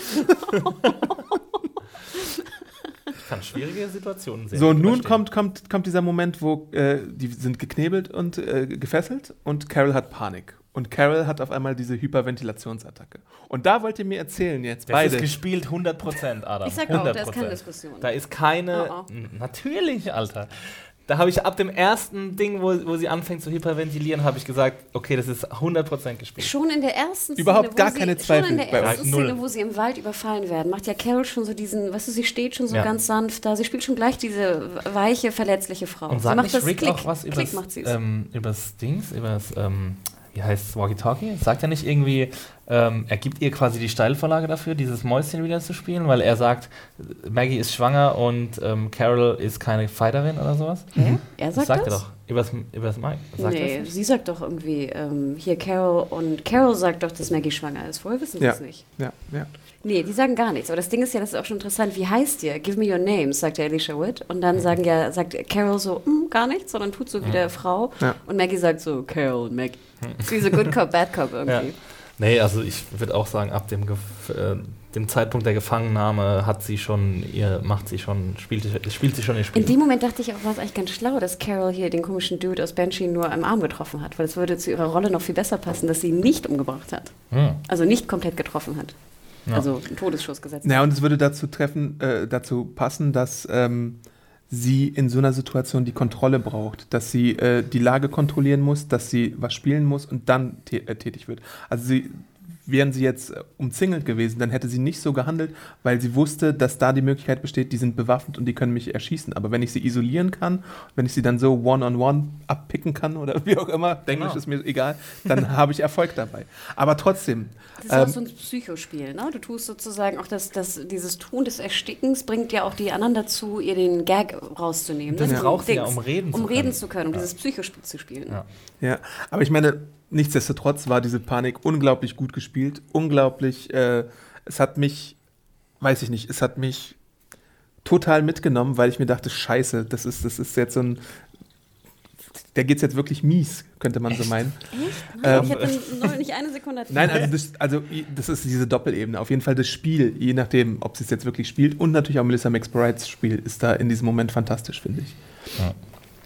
Ich kann schwierige Situationen sehen. So, und nun kommt, kommt, kommt dieser Moment, wo äh, die sind geknebelt und äh, gefesselt und Carol hat Panik. Und Carol hat auf einmal diese Hyperventilationsattacke. Und da wollt ihr mir erzählen jetzt Das beide. ist gespielt 100%, Adam. Ich sag auch, 100%. da ist keine Diskussion. Da ist keine. Oh, oh. Natürlich, Alter. Da habe ich ab dem ersten Ding, wo, wo sie anfängt zu hyperventilieren, habe ich gesagt, okay, das ist 100% gespielt. Schon in der ersten Szene, Überhaupt wo gar sie, keine Schon Zweifel in der ersten. Null. Szene, wo sie im Wald überfallen werden, macht ja Carol schon so diesen, weißt du, sie steht schon so Ja. ganz sanft da. Sie spielt schon gleich diese weiche, verletzliche Frau. Und sie sagt macht nicht das Rick Klick, auch was Klick übers, macht sie es. ähm, übers Dings, übers, ähm, wie heißt es, Walkie-Talkie? Sagt er nicht irgendwie, ähm, er gibt ihr quasi die Steilvorlage dafür, dieses Mäuschen wieder zu spielen, weil er sagt, Maggie ist schwanger und ähm, Carol ist keine Fighterin oder sowas? Hä? Er Das sagt sagt das? er doch. Übers, übers Mike. Sagt nee, sie sagt doch irgendwie, ähm, hier Carol und Carol sagt doch, dass Maggie schwanger ist. Vorher wissen sie Ja. es nicht. ja, ja. Nee, die sagen gar nichts. Aber das Ding ist ja, das ist auch schon interessant. Wie heißt ihr? Give me your name, sagt der Alicia Witt. Und dann sagen ja, sagt Carol so, "Mm, gar nichts, sondern tut so wie der Frau. Ja. Und Maggie sagt so, Carol und Maggie. Wie so Good Cop, Bad Cop irgendwie. Nee, also ich würde auch sagen, ab dem, äh, dem Zeitpunkt der Gefangennahme hat sie schon ihr, macht sie schon, spielt, spielt sie schon ihr Spiel. In dem Moment dachte ich auch, war es eigentlich ganz schlau, dass Carol hier den komischen Dude aus Banshee nur am Arm getroffen hat, weil es würde zu ihrer Rolle noch viel besser passen, dass sie ihn nicht umgebracht hat. Hm. Also nicht komplett getroffen hat. Ja. Also einen Todesschuss gesetzt. Ja, und es würde dazu treffen, äh, dazu passen, dass ähm, sie in so einer Situation die Kontrolle braucht, dass sie äh, die Lage kontrollieren muss, dass sie was spielen muss und dann äh, tätig wird. Also sie wären sie jetzt äh, umzingelt gewesen, dann hätte sie nicht so gehandelt, weil sie wusste, dass da die Möglichkeit besteht, die sind bewaffnet und die können mich erschießen. Aber wenn ich sie isolieren kann, wenn ich sie dann so one-on-one abpicken kann oder wie auch immer, Englisch Genau. ist mir egal, dann habe ich Erfolg dabei. Aber trotzdem, Das ist auch ähm, so ein Psychospiel, ne? Du tust sozusagen auch das, das, dieses Tun des Erstickens bringt ja auch die anderen dazu, ihr den Gag rauszunehmen. Das ne? braucht sie ja, Dings. um reden zu um können. reden zu können, um Ja. dieses Psychospiel zu spielen. Ja. Ja, aber ich meine, nichtsdestotrotz war diese Panik unglaublich gut gespielt, unglaublich, äh, es hat mich, weiß ich nicht, es hat mich total mitgenommen, weil ich mir dachte, scheiße, das ist, das ist jetzt so ein, der geht's jetzt wirklich mies, könnte man so meinen. Echt? Nein, Ähm, ich hätte nicht eine Sekunde Nein, also das, also das ist diese Doppelebene. Auf jeden Fall das Spiel, je nachdem, ob sie es jetzt wirklich spielt und natürlich auch Melissa McBrides Spiel, ist da in diesem Moment fantastisch, finde ich. Ja.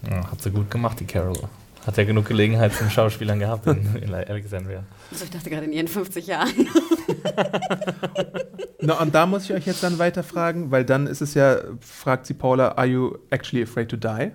Ja, hat sie gut gemacht, die Carol. Hat ja genug Gelegenheit zum Schauspielern gehabt in, in Alexandria. Also ich dachte gerade in ihren 50 Jahren. Na, und da muss ich euch jetzt dann weiter fragen, weil dann ist es ja, fragt sie Paula, are you actually afraid to die?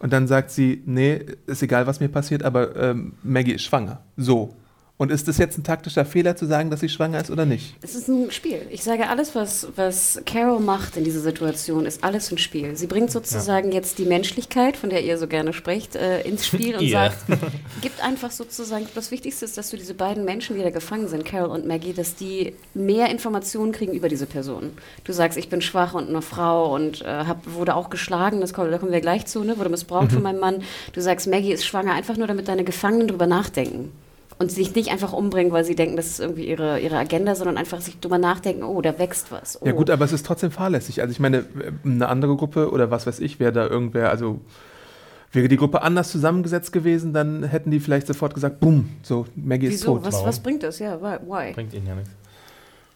Und dann sagt sie, nee, ist egal, was mir passiert, aber ähm, Maggie ist schwanger. So. Und ist das jetzt ein taktischer Fehler zu sagen, dass sie schwanger ist oder nicht? Es ist ein Spiel. Ich sage, alles, was, was Carol macht in dieser Situation, ist alles ein Spiel. Sie bringt sozusagen jetzt die Menschlichkeit, von der ihr so gerne spricht, äh, ins Spiel und sagt, gibt einfach sozusagen, das Wichtigste ist, dass du diese beiden Menschen, die da gefangen sind, Carol und Maggie, dass die mehr Informationen kriegen über diese Person. Du sagst, ich bin schwach und eine Frau und äh, hab, wurde auch geschlagen, das kommt, da kommen wir gleich zu, ne? wurde missbraucht von meinem Mann. Du sagst, Maggie ist schwanger, einfach nur damit deine Gefangenen drüber nachdenken. Und sich nicht einfach umbringen, weil sie denken, das ist irgendwie ihre, ihre Agenda, sondern einfach sich drüber nachdenken, oh, da wächst was. Oh. Ja gut, aber es ist trotzdem fahrlässig. Also ich meine, eine andere Gruppe oder was weiß ich, wer da irgendwer, also Wäre die Gruppe anders zusammengesetzt gewesen, dann hätten die vielleicht sofort gesagt, bumm, so, Maggie ist Wieso? tot. Was, was bringt das? Ja, why? why? Bringt ihnen ja nichts.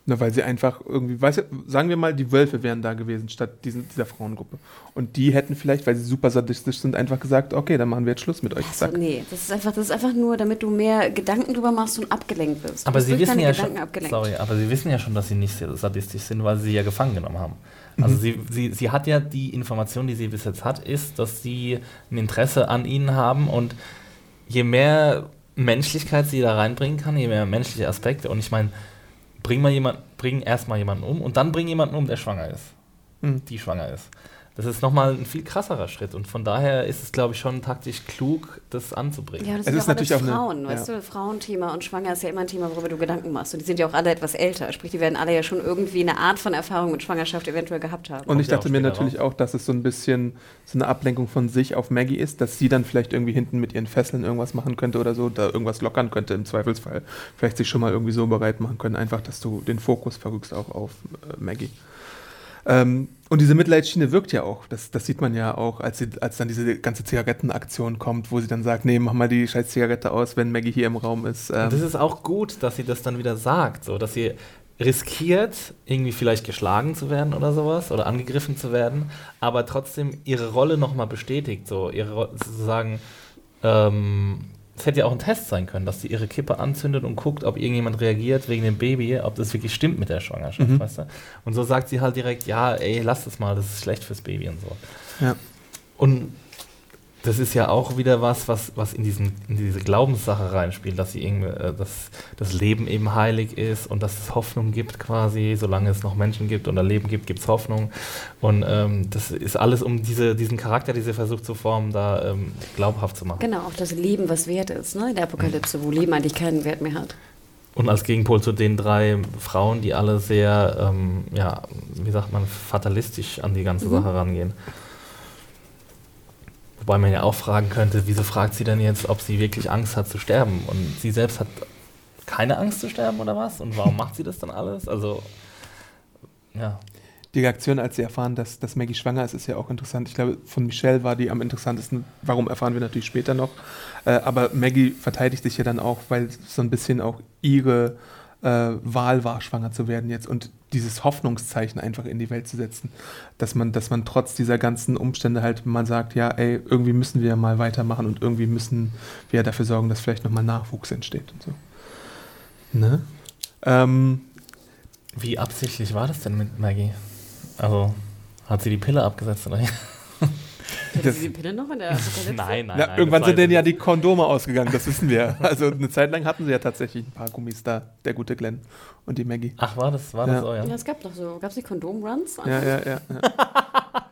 Na, weil sie einfach irgendwie, weißt du, sagen wir mal, die Wölfe wären da gewesen statt diesen, dieser Frauengruppe. Und die hätten vielleicht, weil sie super sadistisch sind, einfach gesagt, okay, dann machen wir jetzt Schluss mit euch. Also, nee, das ist, einfach, das ist einfach nur, damit du mehr Gedanken drüber machst und abgelenkt wirst. Aber sie wissen ja Gedanken schon, abgelenkt. sorry, aber sie wissen ja schon, dass sie nicht sadistisch sind, weil sie sie ja gefangen genommen haben. Mhm. Also sie, sie, sie hat ja die Information, die sie bis jetzt hat, ist, dass sie ein Interesse an ihnen haben und je mehr Menschlichkeit sie da reinbringen kann, je mehr menschliche Aspekte und ich meine, bring mal jemand, bring erstmal jemanden um und dann bring jemanden um, der schwanger ist, Mhm. die schwanger ist. Das ist nochmal ein viel krasserer Schritt und von daher ist es, glaube ich, schon taktisch klug, das anzubringen. Ja, das Es ist ja auch natürlich auch eine- Frauen, weißt du, Frauenthema und Schwanger ist ja immer ein Thema, worüber du Gedanken machst. Und die sind ja auch alle etwas älter, sprich, die werden alle ja schon irgendwie eine Art von Erfahrung mit Schwangerschaft eventuell gehabt haben. Und ich Kommt ja dachte mir natürlich auch, dass es so ein bisschen so eine Ablenkung von sich auf Maggie ist, dass sie dann vielleicht irgendwie hinten mit ihren Fesseln irgendwas machen könnte oder so, da irgendwas lockern könnte im Zweifelsfall. Vielleicht sich schon mal irgendwie so bereit machen können, einfach, dass du den Fokus verrückst auch auf äh, Maggie. Ähm, und diese Mitleidsschiene wirkt ja auch. Das, das sieht man ja auch, als, sie, als dann diese ganze Zigarettenaktion kommt, wo sie dann sagt, nee, mach mal die scheiß Zigarette aus, wenn Maggie hier im Raum ist. Ähm, das ist auch gut, dass sie das dann wieder sagt, so dass sie riskiert, irgendwie vielleicht geschlagen zu werden oder sowas oder angegriffen zu werden, aber trotzdem ihre Rolle nochmal bestätigt, so ihre Ro- sozusagen, ähm, es hätte ja auch ein Test sein können, dass sie ihre Kippe anzündet und guckt, ob irgendjemand reagiert wegen dem Baby, ob das wirklich stimmt mit der Schwangerschaft, Mhm. weißt du? Und so sagt sie halt direkt, ja, ey, lass das mal, das ist schlecht fürs Baby und so. ja. Und das ist ja auch wieder was, was, was in, diesen, in diese Glaubenssache reinspielt, dass, sie irgendwie, äh, dass das Leben eben heilig ist und dass es Hoffnung gibt quasi, solange es noch Menschen gibt oder Leben gibt, gibt es Hoffnung. Und ähm, das ist alles, um diese, diesen Charakter, die sie versucht zu formen, da ähm, glaubhaft zu machen. Genau, auch das Leben, was wert ist, ne? in der Apokalypse, wo Leben eigentlich keinen Wert mehr hat. Und als Gegenpol zu den drei Frauen, die alle sehr, ähm, ja, wie sagt man, fatalistisch an die ganze Mhm. Sache rangehen. Wobei man ja auch fragen könnte, wieso fragt sie denn jetzt, ob sie wirklich Angst hat zu sterben? Und sie selbst hat keine Angst zu sterben oder was? Und warum macht sie das dann alles? Also, ja. Die Reaktion, als sie erfahren, dass, dass Maggie schwanger ist, ist ja auch interessant. Ich glaube, von Michelle war die am interessantesten. Warum erfahren wir natürlich später noch. Äh, aber Maggie verteidigt sich ja dann auch, weil so ein bisschen auch ihre Wahl war, schwanger zu werden jetzt und dieses Hoffnungszeichen einfach in die Welt zu setzen. Dass man, dass man trotz dieser ganzen Umstände halt mal sagt, ja, ey, irgendwie müssen wir mal weitermachen und irgendwie müssen wir dafür sorgen, dass vielleicht nochmal Nachwuchs entsteht und so. Ne? Ähm, Wie absichtlich war das denn mit Maggie? Also, hat sie die Pille abgesetzt oder? Hatte Das- sie die Pille noch in der Apokalypse? nein, nein. Ja, nein, irgendwann sind denen ja die Kondome ausgegangen, das wissen wir. Also eine Zeit lang hatten sie ja tatsächlich ein paar Gummis da, der gute Glenn und die Maggie. Ach, war das, war Ja. das so, ja? Ja, es gab doch so, gab es nicht Kondomruns? Ja, ja, ja. ja.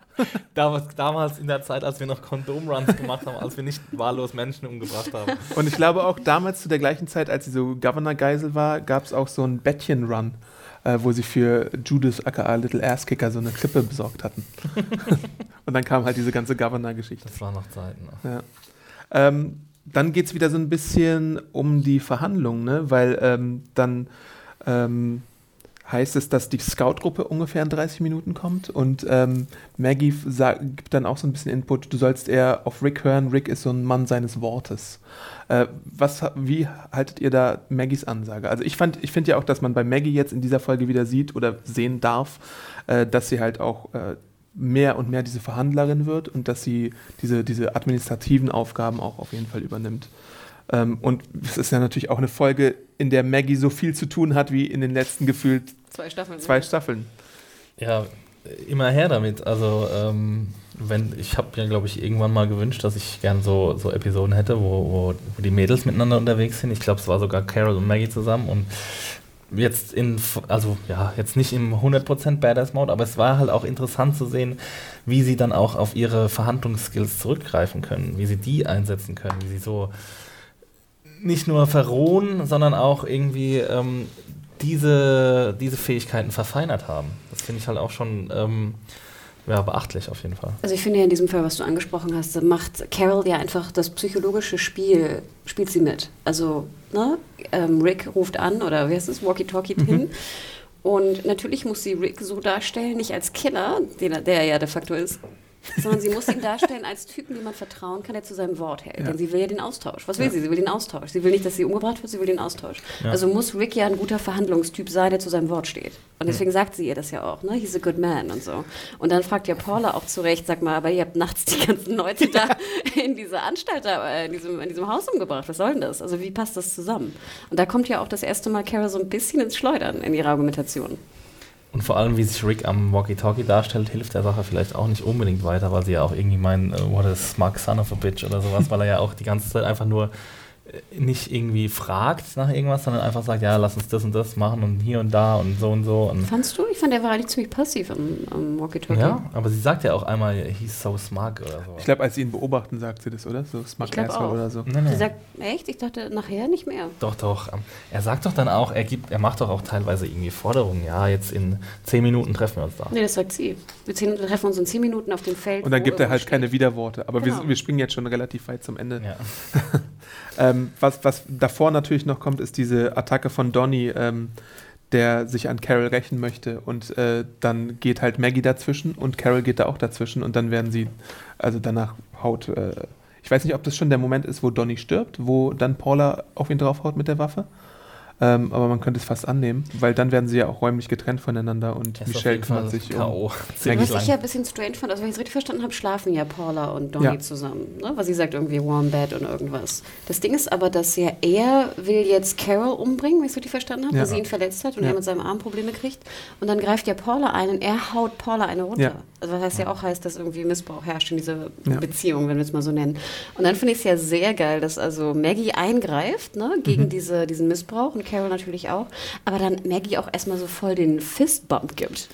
Damals, damals in der Zeit, als wir noch Kondomruns gemacht haben, als wir nicht wahllos Menschen umgebracht haben. Und ich glaube auch damals zu der gleichen Zeit, als sie so Governor-Geisel war, gab es auch so einen Bettchen-Run, äh, wo sie für Judith aka Little Ass Kicker so eine Klippe besorgt hatten. und dann kam halt diese ganze Governor-Geschichte. Das waren noch Zeiten. ne? Ja. Ähm, dann geht es wieder so ein bisschen um die Verhandlungen, ne? weil ähm, dann ähm, heißt es, dass die Scout-Gruppe ungefähr in 30 Minuten kommt und ähm, Maggie gibt dann auch so ein bisschen Input, du sollst eher auf Rick hören, Rick ist so ein Mann seines Wortes. Äh, was, wie haltet ihr da Maggies Ansage? Also ich, ich finde ja auch, dass man bei Maggie jetzt in dieser Folge wieder sieht oder sehen darf, äh, dass sie halt auch äh, mehr und mehr diese Verhandlerin wird und dass sie diese, diese administrativen Aufgaben auch auf jeden Fall übernimmt. Ähm, und es ist ja natürlich auch eine Folge, in der Maggie so viel zu tun hat wie in den letzten gefühlt Zwei Staffeln. zwei Staffeln. Ja, immer her damit. Also, ähm, wenn, ich habe ja, glaube ich, irgendwann mal gewünscht, dass ich gern so, so Episoden hätte, wo, wo, wo die Mädels miteinander unterwegs sind. Ich glaube, es war sogar Carol und Maggie zusammen und jetzt in, also ja, jetzt nicht im 100% Badass-Mode, aber es war halt auch interessant zu sehen, wie sie dann auch auf ihre Verhandlungsskills zurückgreifen können, wie sie die einsetzen können, wie sie so nicht nur verrohen, sondern auch irgendwie ähm, diese, diese Fähigkeiten verfeinert haben. Das finde ich halt auch schon ähm, ja, beachtlich auf jeden Fall. Also ich finde ja in diesem Fall, was du angesprochen hast, macht Carol ja einfach das psychologische Spiel, spielt sie mit. Also, ne, ähm, Rick ruft an oder wie heißt es, Walkie-Talkie hin. Und natürlich muss sie Rick so darstellen, nicht als Killer, den er, der er ja de facto ist, sondern sie muss ihn darstellen als Typen, dem man vertrauen kann, der zu seinem Wort hält. Ja. Denn sie will ja den Austausch. Was will sie? Sie will den Austausch. Sie will nicht, dass sie umgebracht wird, sie will den Austausch. Ja. Also muss Rick ja ein guter Verhandlungstyp sein, der zu seinem Wort steht. Und deswegen Hm. sagt sie ihr das ja auch, ne? He's a good man und so. Und dann fragt ja Paula auch zu Recht, sag mal, aber ihr habt nachts die ganzen Leute da in dieser Anstalt, da, äh, in, diesem, in diesem Haus umgebracht. Was soll denn das? Also wie passt das zusammen? Und da kommt ja auch das erste Mal Carol so ein bisschen ins Schleudern in ihrer Argumentation. Und vor allem, wie sich Rick am Walkie-Talkie darstellt, hilft der Sache vielleicht auch nicht unbedingt weiter, weil sie ja auch irgendwie meinen, äh, what is smug son of a bitch oder sowas, weil er ja auch die ganze Zeit einfach nur nicht irgendwie fragt nach irgendwas, sondern einfach sagt, ja, lass uns das und das machen und hier und da und so und so. Und Fandst du? Ich fand, der war eigentlich ziemlich passiv am, am Walkie-Talkie. ja, aber sie sagt ja auch einmal, he's so smug oder so. Ich glaube, als sie ihn beobachten, sagt sie das, oder? So Smart Asshole auch. oder so. nee, Sie nee. sagt, echt? Ich dachte, nachher nicht mehr. Doch, doch. Er sagt doch dann auch, er gibt, er macht doch auch teilweise irgendwie Forderungen. Ja, jetzt in zehn Minuten treffen wir uns da. Nee, das sagt sie. Wir treffen uns in zehn Minuten auf dem Feld. Und dann gibt er halt steht. keine Widerworte. Aber Genau. wir, wir springen jetzt schon relativ weit zum Ende. Ja. Ähm, was, was davor natürlich noch kommt, ist diese Attacke von Donny, ähm, der sich an Carol rächen möchte. Und äh, dann geht halt Maggie dazwischen und Carol geht da auch dazwischen. Und dann werden sie, also danach haut, äh, ich weiß nicht, ob das schon der Moment ist, wo Donny stirbt, wo dann Paula auf ihn draufhaut mit der Waffe. Ähm, aber man könnte es fast annehmen, weil dann werden sie ja auch räumlich getrennt voneinander und ist auf Michelle kümmert sich um. K.O. Was Ziemlich ich lang. ja ein bisschen strange fand, also wenn ich es richtig verstanden habe, schlafen ja Paula und Donny Ja. zusammen. Ne? Weil sie sagt irgendwie Warm Bed und irgendwas. Das Ding ist aber, dass ja er will jetzt Carol umbringen, wenn ich es richtig verstanden habe, Ja. weil sie ihn verletzt hat und Ja. er mit seinem Arm Probleme kriegt. Und dann greift ja Paula ein und er haut Paula eine runter. Ja. Also was heißt ja auch heißt, dass irgendwie Missbrauch herrscht in dieser Ja. Beziehung, wenn wir es mal so nennen. Und dann finde ich es ja sehr geil, dass also Maggie eingreift ne, Mhm. gegen diese, diesen Missbrauch und Carol natürlich auch. Aber dann Maggie auch erstmal so voll den Fistbump gibt.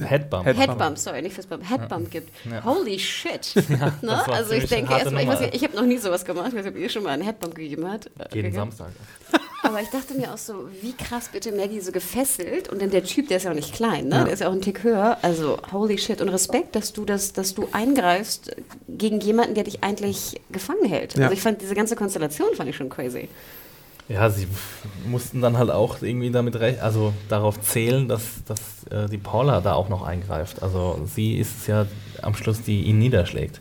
Headbump. Head- Headbump, sorry, nicht Fistbump, Headbump gibt. Ja. Holy shit. das ne? Also ich denke erstmal, ich, ich habe noch nie sowas gemacht, ich weiß nicht, ob ihr schon mal einen Headbump gegeben habt. Jeden gegeben? Samstag. Aber ich dachte mir auch so, wie krass bitte Maggie so gefesselt und dann der Typ, der ist ja auch nicht klein, ne? Ja. der ist ja auch ein Tick höher. Also holy shit und Respekt, dass du das, dass du eingreifst gegen jemanden, der dich eigentlich gefangen hält. Ja. Also ich fand diese ganze Konstellation fand ich schon crazy. Ja, sie mussten dann halt auch irgendwie damit recht, also darauf zählen, dass, dass äh, die Paula da auch noch eingreift. Also sie ist es ja am Schluss, die ihn niederschlägt,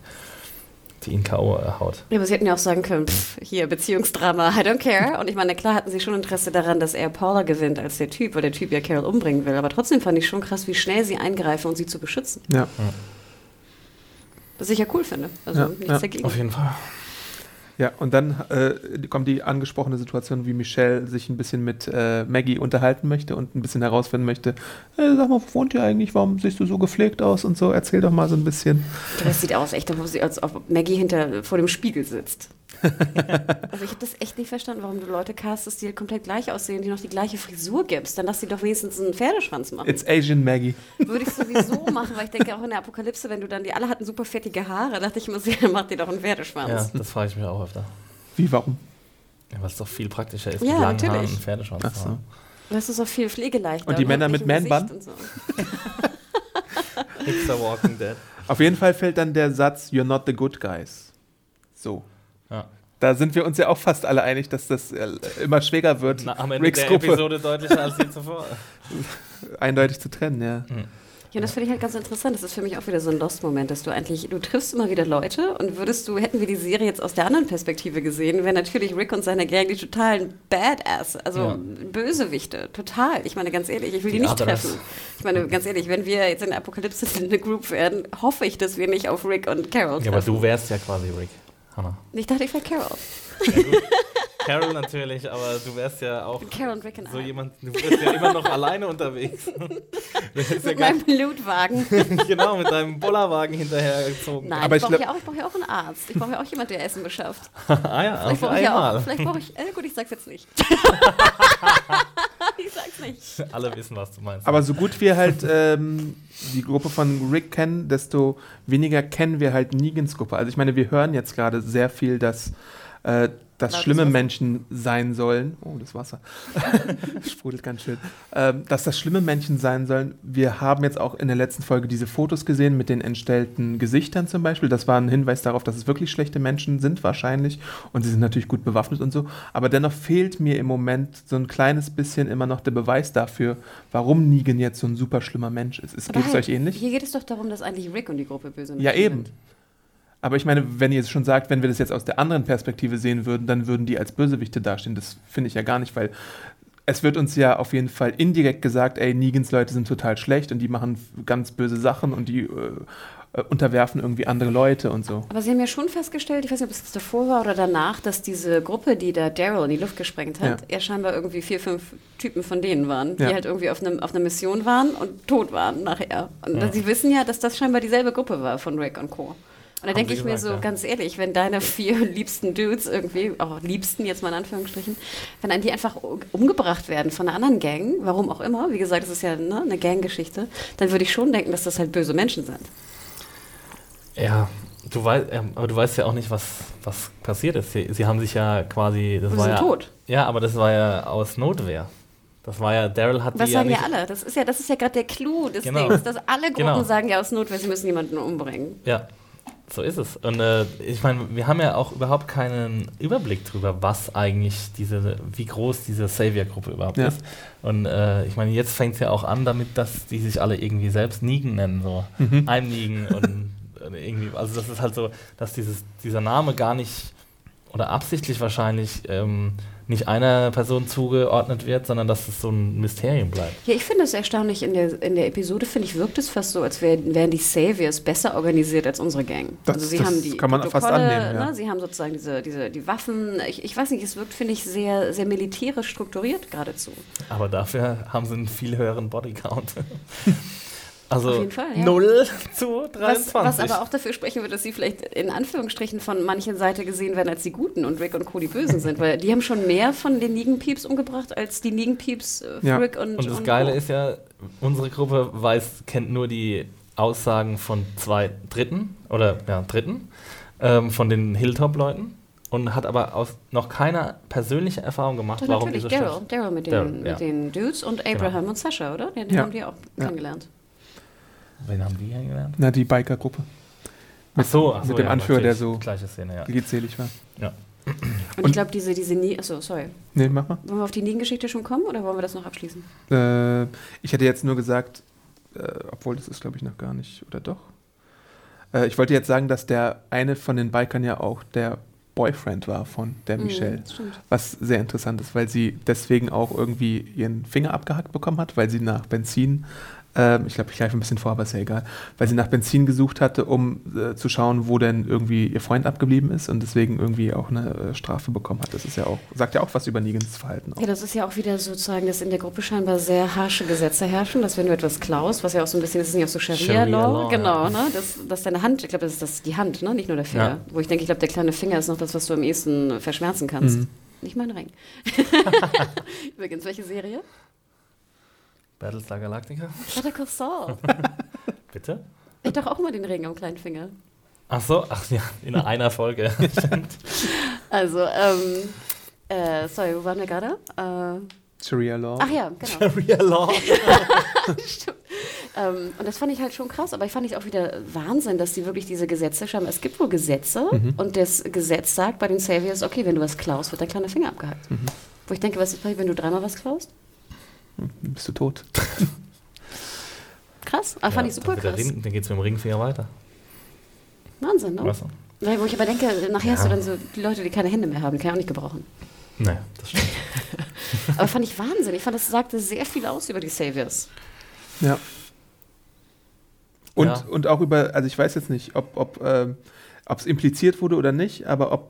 ihn K.O. haut. Ja, aber sie hätten ja auch sagen können, pff, hier Beziehungsdrama, I don't care. Und ich meine, klar hatten sie schon Interesse daran, dass er Paula gewinnt als der Typ, weil der Typ ja Carol umbringen will. Aber trotzdem fand ich schon krass, wie schnell sie eingreifen, um sie zu beschützen. Ja. Was ich ja cool finde. Also Ja, nichts ja. dagegen. Auf jeden Fall. Ja, und dann äh, kommt die angesprochene Situation, wie Michelle sich ein bisschen mit äh, Maggie unterhalten möchte und ein bisschen herausfinden möchte, äh, sag mal, wo wohnt ihr eigentlich? Warum siehst du so gepflegt aus und so? Erzähl doch mal so ein bisschen. Das sieht aus, echt, als ob Maggie hinter vor dem Spiegel sitzt. Also ich habe das echt nicht verstanden, warum du Leute castest, die halt komplett gleich aussehen, die noch die gleiche Frisur gibst. Dann lass sie doch wenigstens einen Pferdeschwanz machen. It's Asian Maggie. Würde ich sowieso machen, weil ich denke auch in der Apokalypse, wenn du dann, die alle hatten super fettige Haare, dachte ich immer, so, ja, mach dir doch einen Pferdeschwanz. Ja, das frage ich mich auch öfter. Wie, warum? Ja, weil es doch viel praktischer ist, Ja, mit langen natürlich. Haaren einen Pferdeschwanz Ach zu so. haben. Das ist auch viel pflegeleichter. Und die Männer mit ein Man-Bun? So. Walking Dead. Auf jeden Fall fällt dann der Satz, you're not the good guys. So. Ja. Da sind wir uns ja auch fast alle einig, dass das äh, immer schwerer wird, Na, am Ende Ricks der Gruppe Episode deutlicher als je zuvor. eindeutig zu trennen, ja. Ja, und das finde ich halt ganz interessant. Das ist für mich auch wieder so ein Lost-Moment, dass du eigentlich, du triffst immer wieder Leute und würdest du, hätten wir die Serie jetzt aus der anderen Perspektive gesehen, wären natürlich Rick und seine Gang die totalen Badass, also Ja. Bösewichte, total. Ich meine, ganz ehrlich, ich will die, Die nicht Others. treffen. Ich meine, ganz ehrlich, wenn wir jetzt in der Apokalypse eine Group werden, hoffe ich, dass wir nicht auf Rick und Carol Ja, aber treffen. du wärst ja quasi Rick. Hannah. ich dachte, ich wäre Carol. Carol natürlich, aber du wärst ja auch Carol und Rick und so I. jemand, du bist ja immer noch alleine unterwegs. Ja Mit gar, meinem Blutwagen. genau, mit deinem Bollerwagen hinterhergezogen. Nein, Aber ich ich brauche ja, auch- ich brauch ja auch einen Arzt. Ich brauche ja auch jemanden, der Essen beschafft. ah ja, Vielleicht brauche ich ja auch, vielleicht brauche ich, äh, gut, ich sag's jetzt nicht. ich sag's nicht. Alle wissen, was du meinst. Aber so gut wir halt ähm, die Gruppe von Rick kennen, desto weniger kennen wir halt Negans Gruppe. Also ich meine, wir hören jetzt gerade sehr viel, dass äh, dass Lautes schlimme. Menschen sein sollen. Oh, das Wasser. Sprudelt ganz schön. Ähm, dass das schlimme Menschen sein sollen. Wir haben jetzt auch in der letzten Folge diese Fotos gesehen mit den entstellten Gesichtern zum Beispiel. Das war ein Hinweis darauf, dass es wirklich schlechte Menschen sind, wahrscheinlich. Und sie sind natürlich gut bewaffnet und so. Aber dennoch fehlt mir im Moment so ein kleines bisschen immer noch der Beweis dafür, warum Negan jetzt so ein super schlimmer Mensch ist. Geht es halt, euch ähnlich? Hier geht es doch darum, dass eigentlich Rick und die Gruppe böse Ja, Menschen eben. sind. Aber ich meine, wenn ihr jetzt schon sagt, wenn wir das jetzt aus der anderen Perspektive sehen würden, dann würden die als Bösewichte dastehen. Das finde ich ja gar nicht, weil es wird uns ja auf jeden Fall indirekt gesagt, ey, Negans Leute sind total schlecht und die machen ganz böse Sachen und die äh, äh, unterwerfen irgendwie andere Leute und so. Aber Sie haben ja schon festgestellt, ich weiß nicht, ob es davor war oder danach, dass diese Gruppe, die da Daryl in die Luft gesprengt hat, ja, scheinbar irgendwie vier, fünf Typen von denen waren, die Ja. halt irgendwie auf, einem, auf einer Mission waren und tot waren nachher. Und Ja. Sie wissen ja, dass das scheinbar dieselbe Gruppe war von Rick und Co. Und da denke sie ich mir gesagt, so, ja. ganz ehrlich, wenn deine vier liebsten Dudes irgendwie, auch liebsten jetzt mal in Anführungsstrichen, wenn dann die einfach umgebracht werden von einer anderen Gang, warum auch immer, wie gesagt, es ist ja ne, eine Ganggeschichte, dann würde ich schon denken, dass das halt böse Menschen sind. Ja, du weißt, ähm, aber du weißt ja auch nicht, was, was passiert ist. Sie, sie haben sich ja quasi. Das Und war sind ja, tot. Ja, aber das war ja aus Notwehr. Das war ja, Daryl hat Was die ja sagen nicht. ja alle? Das ist ja, das ist ja gerade der Clou des Genau. Dings, dass alle Gruppen Genau. sagen ja aus Notwehr, sie müssen jemanden umbringen. Ja, so ist es. Und äh, ich meine, wir haben ja auch überhaupt keinen Überblick darüber, was eigentlich diese, wie groß diese Savior-Gruppe überhaupt Ja. ist. Und äh, ich meine, jetzt fängt es ja auch an damit, dass die sich alle irgendwie selbst Nigen nennen, so. Mhm. Ein Nigen und äh, irgendwie, also das ist halt so, dass dieses, dieser Name gar nicht oder absichtlich wahrscheinlich ähm, nicht einer Person zugeordnet wird, sondern dass es so ein Mysterium bleibt. Ja, ich finde es erstaunlich, in der, in der Episode, finde ich, wirkt es fast so, als wären, wären die Saviors besser organisiert als unsere Gang. Das- also sie das haben die kann man fast annehmen, ja. ne, sie haben sozusagen diese, diese, die Waffen, ich, ich weiß nicht, es wirkt, finde ich, sehr, sehr militärisch strukturiert geradezu. Aber dafür haben sie einen viel höheren Bodycount. Also Auf jeden Fall, ja. 0 zu 23. Was, was aber auch dafür sprechen wird, dass sie vielleicht in Anführungsstrichen von manchen Seite gesehen werden als die Guten und Rick und Co. die Bösen sind, weil die haben schon mehr von den Negan-Pieps umgebracht als die Negan-Pieps äh, Ja. Rick und Und das und Geile Co. ist ja, unsere Gruppe weiß, kennt nur die Aussagen von zwei Dritten oder ja, Dritten ähm, von den Hilltop-Leuten und hat aber aus noch keine persönliche Erfahrung gemacht, Doch, warum natürlich, diese Daryl. Daryl mit, den, Daryl, mit ja. den Dudes und Abraham und Sascha, oder? Den Ja. haben die auch Ja. kennengelernt. Wen haben die kennengelernt? Na, die Biker-Gruppe, Ach so, ach so, mit dem ja, Anführer, der so Gleiche Szene, ja. redselig war. ja. Und, Und- ich glaube, diese, diese Nie, achso, sorry. Nee, mach mal. Wollen wir auf die Negan-Geschichte schon kommen oder wollen wir das noch abschließen? Äh, ich hätte jetzt nur gesagt, äh, obwohl das ist, glaube ich, noch gar nicht, oder doch? Äh, ich wollte jetzt sagen, dass der eine von den Bikern ja auch der Boyfriend war von der Michelle. Mhm. Was sehr interessant ist, weil sie deswegen auch irgendwie ihren Finger abgehackt bekommen hat, weil sie nach Benzin, ähm, ich glaube, ich greife ein bisschen vor, aber ist ja egal, weil sie nach Benzin gesucht hatte, um äh, zu schauen, wo denn irgendwie ihr Freund abgeblieben ist und deswegen irgendwie auch eine äh, Strafe bekommen hat. Das ist ja auch, sagt ja auch was über Negans Verhalten. Auch. Ja, das ist ja auch wieder sozusagen, dass in der Gruppe scheinbar sehr harsche Gesetze herrschen, dass wenn du etwas klaust, was ja auch so ein bisschen, das ist nicht auch so Scharia-Law, Scharia-Law, genau, ja. ne? dass, dass deine Hand, ich glaube, das ist das, die Hand, ne? nicht nur der Finger. Ja. Wo ich denke, ich glaube, der kleine Finger ist noch das, was du am ehesten verschmerzen kannst. Mhm. Nicht mein Ring. Übrigens, welche Serie? Battlestar Galactica? Better Call Saul. Bitte? Ich doch auch immer den Ring am kleinen Finger. Ach so, ach ja, in einer Folge. Also, ähm, äh, sorry, wo waren wir gerade? Äh, Sharia Law. ach ja, genau. Sharia Law. Ähm, und das fand ich halt schon krass, aber ich fand ich auch wieder Wahnsinn, dass die wirklich diese Gesetze schreiben. Es gibt wohl Gesetze Mhm. und das Gesetz sagt bei den Saviors, okay, wenn du was klaust, wird dein kleiner Finger abgehackt. Mhm. Wo ich denke, was ist passiert, wenn du dreimal was klaust? Bist du tot? Krass, aber fand ich super dann, krass. Ring, dann geht es mit dem Ringfinger weiter. Wahnsinn, ne? Weil, wo ich aber denke, nachher hast Ja. du dann so die Leute, die keine Hände mehr haben, die kann ich auch nicht gebrauchen. Nee, das stimmt. Aber fand ich Wahnsinn. Ich fand, das sagte sehr viel aus über die Saviors. Ja. Und, Ja. und auch über, also ich weiß jetzt nicht, ob ob ähm, es impliziert wurde oder nicht, aber ob äh,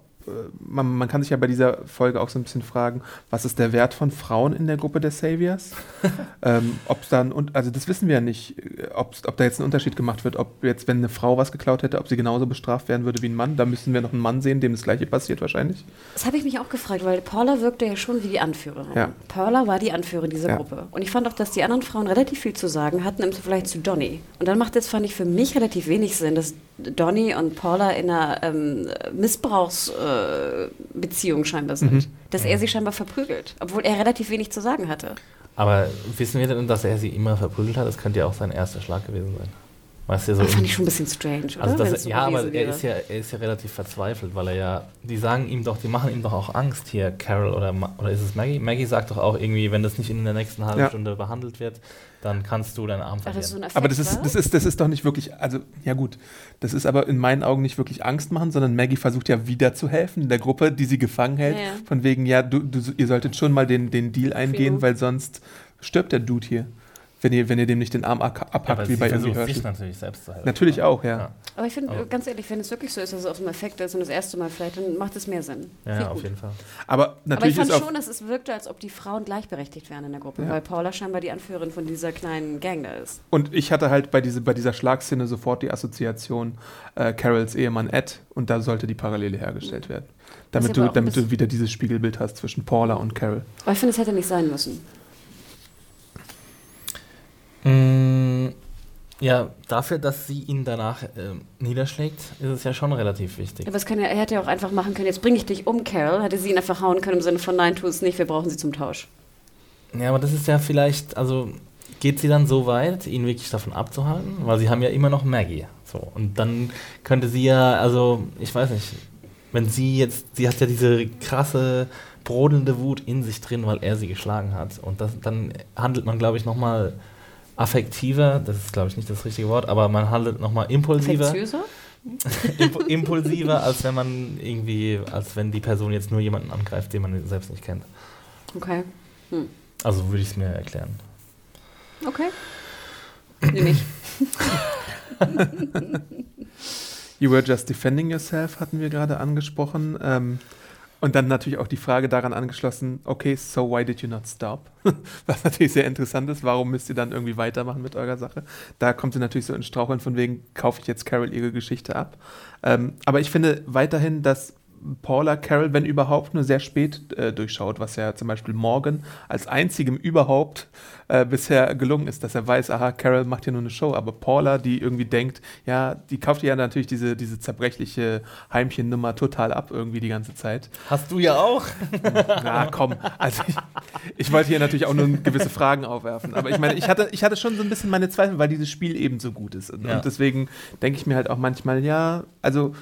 man, man kann sich ja bei dieser Folge auch so ein bisschen fragen, was ist der Wert von Frauen in der Gruppe der Saviors? ähm, ob dann, und, also das wissen wir ja nicht, äh, ob da jetzt ein Unterschied gemacht wird, ob jetzt, wenn eine Frau was geklaut hätte, ob sie genauso bestraft werden würde wie ein Mann. Da müssen wir noch einen Mann sehen, dem das gleiche passiert wahrscheinlich. Das habe ich mich auch gefragt, weil Paula wirkte ja schon wie die Anführerin. Ja. Paula war die Anführerin dieser Ja. Gruppe. Und ich fand auch, dass die anderen Frauen relativ viel zu sagen hatten im Vergleich zu Donny. Und dann macht es, fand ich, für mich relativ wenig Sinn, dass Donny und Paula in einer ähm, Missbrauchsbeziehung scheinbar sind. Mhm. Dass er sie scheinbar verprügelt, obwohl er relativ wenig zu sagen hatte. Aber wissen wir denn, dass er sie immer verprügelt hat? Das könnte ja auch sein erster Schlag gewesen sein. Weißt du, so Das fand ich schon ein bisschen strange, oder? also das, so ja, aber er wäre. ist ja, er ist ja relativ verzweifelt, weil er ja, die sagen ihm doch, die machen ihm doch auch Angst hier, Carol oder, oder ist es Maggie? Maggie sagt doch auch irgendwie, wenn das nicht in der nächsten halben Ja. Stunde behandelt wird, dann kannst du deinen Arm Ach, das ist so verlieren. Aber das ist, das, ist, das ist doch nicht wirklich, also ja gut, das ist aber in meinen Augen nicht wirklich Angst machen, sondern Maggie versucht ja wieder zu helfen der Gruppe, die sie gefangen hält. Ja, ja. Von wegen, ja, du, du, ihr solltet schon mal den, den Deal eingehen, weil sonst stirbt der Dude hier. Wenn ihr, wenn ihr dem nicht den Arm ab- Ja, abhackt, aber wie bei irgendwie versucht sich natürlich selbst zu helfen. Natürlich auch, ja. Aber ich finde, ganz ehrlich, wenn es wirklich so ist, dass es aus dem Effekt ist und das erste Mal vielleicht, dann macht es mehr Sinn. Ja, ja, auf jeden Fall. Aber Aber ich natürlich fand schon, dass es wirkte, als ob die Frauen gleichberechtigt wären in der Gruppe, Ja. weil Paula scheinbar die Anführerin von dieser kleinen Gang da ist. Und ich hatte halt bei, diese, bei dieser Schlagszene sofort die Assoziation äh, Carols Ehemann Ed und da sollte die Parallele hergestellt werden. Damit, du, damit du wieder dieses Spiegelbild hast zwischen Paula und Carol. Aber ich finde, es hätte nicht sein müssen. Mm, ja, dafür, dass sie ihn danach ähm, niederschlägt, ist es ja schon relativ wichtig. Aber es kann ja, er hätte ja auch einfach machen können, jetzt bringe ich dich um, Carol. Hätte sie ihn einfach hauen können im Sinne von, nein, tu es nicht, wir brauchen sie zum Tausch. Ja, aber das ist ja vielleicht, also geht sie dann so weit, ihn wirklich davon abzuhalten? Weil sie haben ja immer noch Maggie. So, und dann könnte sie ja, also, ich weiß nicht, wenn sie jetzt, sie hat ja diese krasse, brodelnde Wut in sich drin, weil er sie geschlagen hat. Und das, dann handelt man, glaube ich, nochmal affektiver, das ist, glaube ich, nicht das richtige Wort, aber man handelt nochmal impulsiver. Affektiöser? Imp impulsiver, als wenn man irgendwie, als wenn die Person jetzt nur jemanden angreift, den man selbst nicht kennt. Okay. Hm. Also würde ich es mir erklären. Okay. Nehme ich. You were just defending yourself, hatten wir gerade angesprochen. Ähm, und dann natürlich auch die Frage daran angeschlossen, okay, so why did you not stop? Was natürlich sehr interessant ist, warum müsst ihr dann irgendwie weitermachen mit eurer Sache? Da kommt sie natürlich so in Straucheln von wegen, kaufe ich jetzt Carol ihre Geschichte ab. Ähm, aber ich finde weiterhin, dass Paula Carol, wenn überhaupt, nur sehr spät äh, durchschaut, was ja zum Beispiel Morgan als einzigem überhaupt äh, bisher gelungen ist, dass er weiß, aha, Carol macht hier nur eine Show, aber Paula, die irgendwie denkt, ja, die kauft ja natürlich diese, diese zerbrechliche Heimchennummer total ab irgendwie die ganze Zeit. Hast du ja auch. Na komm, also ich, ich wollte hier natürlich auch nur gewisse Fragen aufwerfen, aber ich meine, ich hatte, ich hatte schon so ein bisschen meine Zweifel, weil dieses Spiel eben so gut ist und, Ja. und deswegen denke ich mir halt auch manchmal, ja, also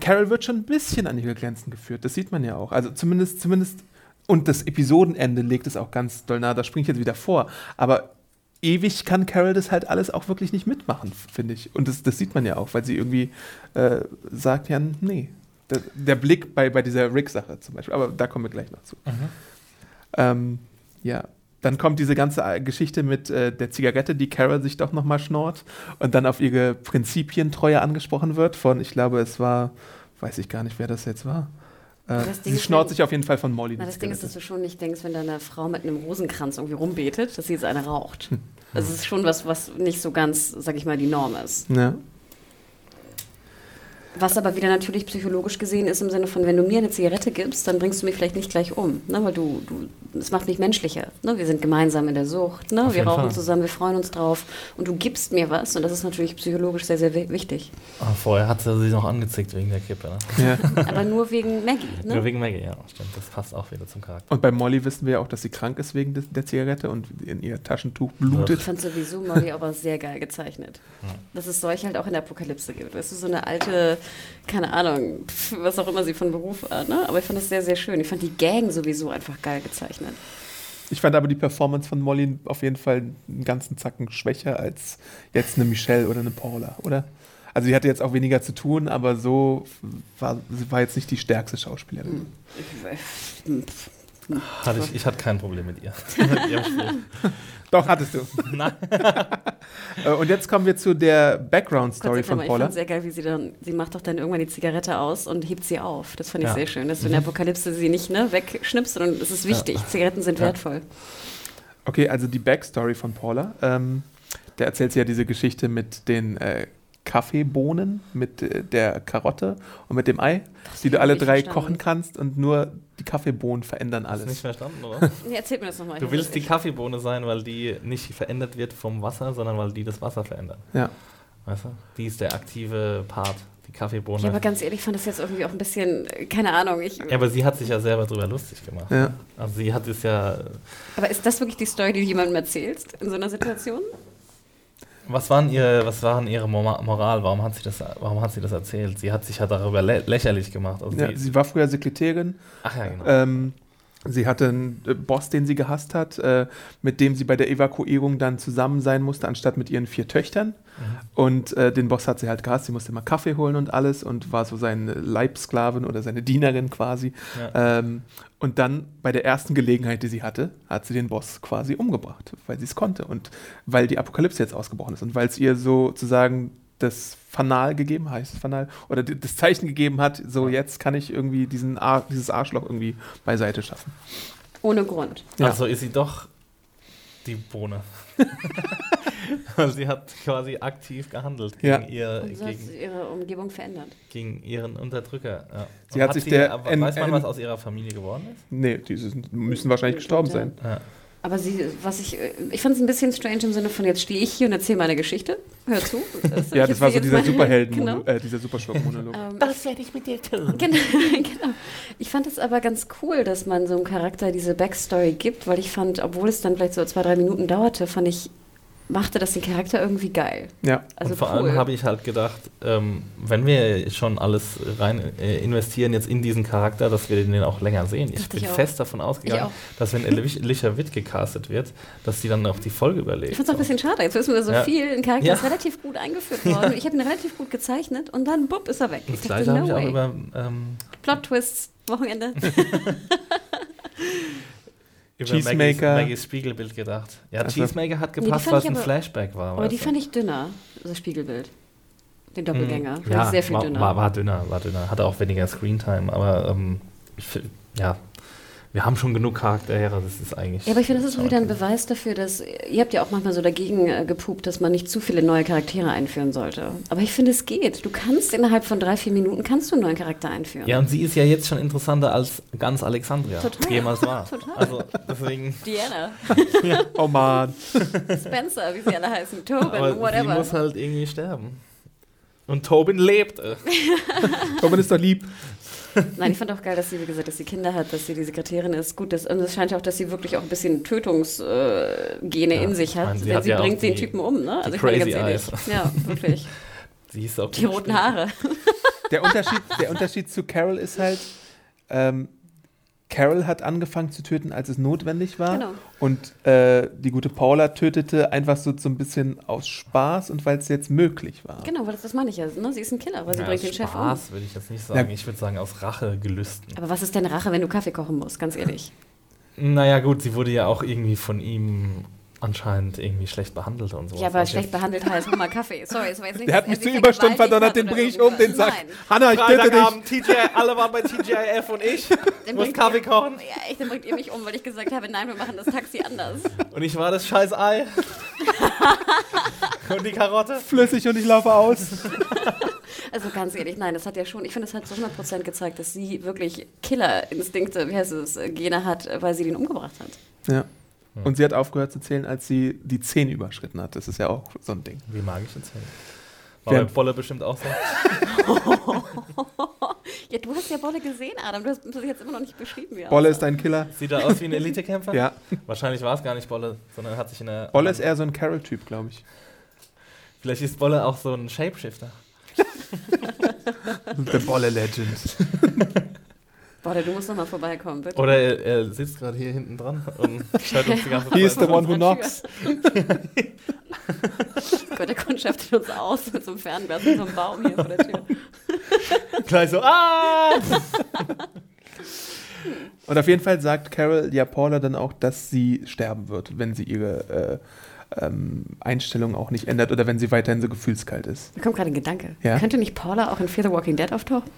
Carol wird schon ein bisschen an ihre Grenzen geführt. Das sieht man ja auch. Also zumindest, zumindest, und das Episodenende legt es auch ganz doll nahe, da springe ich jetzt wieder vor. Aber ewig kann Carol das halt alles auch wirklich nicht mitmachen, finde ich. Und das, das sieht man ja auch, weil sie irgendwie äh, sagt, ja, nee. Der, der Blick bei, bei dieser Rick-Sache zum Beispiel, aber da kommen wir gleich noch zu. Ähm, ja. Dann kommt diese ganze äh, Geschichte mit äh, der Zigarette, die Carol sich doch nochmal schnort und dann auf ihre Prinzipientreue angesprochen wird von, ich glaube, es war, weiß ich gar nicht, wer das jetzt war. Äh, sie schnort sich auf jeden Fall von Molly. Na, das Ding ist, dass du schon nicht denkst, wenn da eine Frau mit einem Rosenkranz irgendwie rumbetet, dass sie jetzt eine raucht. Das ist schon was, was nicht so ganz, sag ich mal, die Norm ist. Ja. Was aber wieder natürlich psychologisch gesehen ist im Sinne von, wenn du mir eine Zigarette gibst, dann bringst du mich vielleicht nicht gleich um, ne? weil du, du, es macht mich menschlicher. Ne? Wir sind gemeinsam in der Sucht, ne? Auf wir rauchen Fall. zusammen, wir freuen uns drauf und du gibst mir was und das ist natürlich psychologisch sehr, sehr wi- wichtig. Ah, vorher hat sie sich noch angezickt wegen der Kippe. Ne? ja. Aber nur wegen Maggie. Nur Ne? wegen Maggie, ja, stimmt. Das passt auch wieder zum Charakter. Und bei Molly wissen wir ja auch, dass sie krank ist wegen des, der Zigarette und in ihr Taschentuch Ich blutet. fand sowieso Molly aber sehr geil gezeichnet. Dass es solche halt auch in der Apokalypse gibt. Weißt du, so eine alte, keine Ahnung, was auch immer sie von Beruf war, ne? Aber ich fand das sehr, sehr schön. Ich fand die Gang sowieso einfach geil gezeichnet. Ich fand aber die Performance von Molly auf jeden Fall einen ganzen Zacken schwächer als jetzt eine Michelle oder eine Paula, oder? Also sie hatte jetzt auch weniger zu tun, aber so war sie war jetzt nicht die stärkste Schauspielerin. Hatte ich, ich hatte kein Problem mit ihr. Doch, hattest du. Nein. Äh, Und jetzt kommen wir zu der Background-Story von Klammer, ich Paula. fand sehr geil, wie sie dann, sie macht doch dann irgendwann die Zigarette aus und hebt sie auf. Das fand ich Ja. sehr schön, dass du in der Apokalypse sie nicht ne, wegschnippst, sondern es ist wichtig. Zigaretten sind Ja. wertvoll. Okay, also die Backstory von Paula. Ähm, da erzählt sie ja diese Geschichte mit den äh, Kaffeebohnen, mit äh, der Karotte und mit dem Ei, die du alle drei verstanden. kochen kannst und nur die Kaffeebohnen verändern Hast du nicht alles. verstanden, oder? Nee, erzähl mir das nochmal. Du willst die Kaffeebohne sein, weil die nicht verändert wird vom Wasser, sondern weil die das Wasser verändert. Ja. Weißt du? Die ist der aktive Part, die Kaffeebohne. Ja, aber ganz ehrlich, ich fand das jetzt irgendwie auch ein bisschen, äh, keine Ahnung. Ich, Ja, aber sie hat sich ja selber drüber lustig gemacht. Ja. Also sie hat es ja. aber ist das wirklich die Story, die du jemandem erzählst in so einer Situation? Was waren ihre, was waren ihre Mora- Moral? Warum hat sie das, warum hat sie das erzählt? Sie hat sich ja darüber lä lächerlich gemacht. Also Ja, sie, sie war früher Sekretärin. ach ja, genau. Ähm, sie hatte einen äh, Boss, den sie gehasst hat, äh, mit dem sie bei der Evakuierung dann zusammen sein musste, anstatt mit ihren vier Töchtern. Und äh, den Boss hat sie halt gehasst. Sie musste immer Kaffee holen und alles und war so seine Leibsklavin oder seine Dienerin quasi. Ja. Ähm, und dann bei der ersten Gelegenheit, die sie hatte, hat sie den Boss quasi umgebracht, weil sie es konnte und weil die Apokalypse jetzt ausgebrochen ist und weil es ihr sozusagen das Fanal gegeben heißt es Fanal oder das Zeichen gegeben hat, so jetzt kann ich irgendwie diesen Ar dieses Arschloch irgendwie beiseite schaffen. Ohne Grund. ja. Also ist sie doch die Bohne. also sie hat quasi aktiv gehandelt gegen, Ja. ihr, Und so hat gegen, sie ihre Umgebung verändert. gegen ihren Unterdrücker. Ja. Sie Und hat sich der- aber en- weiß man, was aus ihrer Familie geworden ist? Nee, die müssen wahrscheinlich gestorben sein. Ja. Aber sie, was ich, äh, ich fand es ein bisschen strange im Sinne von, jetzt stehe ich hier und erzähle meine Geschichte. Hör zu. Das, Ja, das war so dieser Superhelden, Genau. äh, dieser Superschurken-Monolog. Ähm, Was werde ich mit dir tun? Genau, genau. Ich fand es aber ganz cool, dass man so einem Charakter diese Backstory gibt, weil ich fand, obwohl es dann vielleicht so zwei, drei Minuten dauerte, fand ich, machte das den Charakter irgendwie geil. Ja, Also und vor cool. allem habe ich halt gedacht, ähm, wenn wir schon alles rein äh, investieren jetzt in diesen Charakter, dass wir den auch länger sehen. Ich Dachte bin ich fest davon ausgegangen, dass wenn Alicia Witt gecastet wird, dass die dann auch die Folge überlebt. Ich fand es auch ein bisschen schade. Jetzt wissen wir so Ja. viel. Ein Charakter Ja. ist relativ gut eingeführt worden. Ich habe ihn relativ gut gezeichnet und dann, bupp, ist er weg. das Ich dachte, gleiche habe no ich auch über ähm, Plot-Twists, Wochenende. über Cheesemaker. Maggies, Maggies Spiegelbild gedacht. Ja, Also- Cheesemaker hat Nee, gepasst, fand weil es ein Flashback war. Aber die fand ich dünner, das Spiegelbild. Den Doppelgänger. Fand ja, ich sehr viel war, dünner. War, war dünner, war dünner. Hatte auch weniger Screentime, aber ähm, ja, wir haben schon genug Charaktere, das ist eigentlich. Ja, aber ich finde, das ist schon wieder ein. Beweis dafür, dass ihr habt ja auch manchmal so dagegen äh, gepupt, dass man nicht zu viele neue Charaktere einführen sollte. Aber ich finde, es geht. Du kannst innerhalb von drei, vier Minuten kannst du einen neuen Charakter einführen. Ja, und sie ist ja jetzt schon interessanter als ganz Alexandria Total. jemals war. Total. Also deswegen. Diana, oh man. Spencer, wie sie alle heißen, Tobin, Aber sie whatever. muss halt irgendwie sterben. Und Tobin lebt. Tobin ist doch lieb. Nein, ich fand auch geil, dass sie, wie gesagt, dass sie Kinder hat, dass sie die Sekretärin ist. Gut, das, und es scheint auch, dass sie wirklich auch ein bisschen Tötungsgene äh, Gene Ja, in sich ich hat. meine, sie denn hat sie ja bringt den die- Typen um, ne? die ich meine, Crazy ehrlich. Ja, wirklich. Sie ist auch Die roten. Haare. Der Unterschied, der Unterschied zu Carol ist halt, ähm, Carol hat angefangen zu töten, als es notwendig war. Genau. Und äh, die gute Paula tötete einfach so, so ein bisschen aus Spaß und weil es jetzt möglich war. Genau, weil das, das meine ich ja. Ne? Sie ist ein Killer, weil sie Ja, bringt den Chef um. Spaß würde ich jetzt nicht sagen. Ja. Ich würde sagen, aus Rachegelüsten. Aber was ist denn Rache, wenn du Kaffee kochen musst, ganz ehrlich? Naja, gut, sie wurde ja auch irgendwie von ihm anscheinend irgendwie schlecht behandelt und so. Ja, aber schlecht behandelt heißt, hol mal Kaffee. Sorry, es war jetzt nicht, Der hat mich er zu Überstunden verdonnert, den bringe ich um, den. Sack. Nein. Hanna, ich bitte dich. TGI, alle waren bei TGIF und ich. Den muss Kaffee ihr- kochen. Ja, echt, dann bringt ihr mich um, weil ich gesagt habe, nein, wir machen das Taxi anders. Und ich war das scheiß Ei. und die Karotte. Flüssig und ich laufe aus. Also ganz ehrlich, nein, das hat ja schon, ich finde, das hat zu 100% gezeigt, dass sie wirklich Killerinstinkte, wie heißt es, Gene hat, weil sie den umgebracht hat. Ja. Und sie hat aufgehört zu zählen, als sie die 10 überschritten hat. Das ist ja auch so ein Ding. Wie mag ich erzählen? War Wer- bei Bolle bestimmt auch so. Ja, du hast ja Bolle gesehen, Adam. Du hast das jetzt immer noch nicht beschrieben. Wie Bolle ist aussah. ein Killer. Sieht er aus wie ein Elitekämpfer? Ja. Wahrscheinlich war es gar nicht Bolle, sondern hat sich in der. Bolle ist eher so ein Carol-Typ, glaube ich. Vielleicht ist Bolle auch so ein Shapeshifter. The Bolle Legend. Bolle, du musst noch mal vorbeikommen, bitte. Oder er, er sitzt gerade hier hinten dran und schaut uns die ganze He is Zeit the one who knocks. Gott, der kundschaftet uns aus mit so einem Fernglas und so einem Baum hier vor der Tür. Gleich so, ah! Und auf jeden Fall sagt Carol ja Paula dann auch, dass sie sterben wird, wenn sie ihre äh, ähm, Einstellung auch nicht ändert oder wenn sie weiterhin so gefühlskalt ist. Mir kommt gerade ein Gedanke. Ja? Könnte nicht Paula auch in Fear the Walking Dead auftauchen?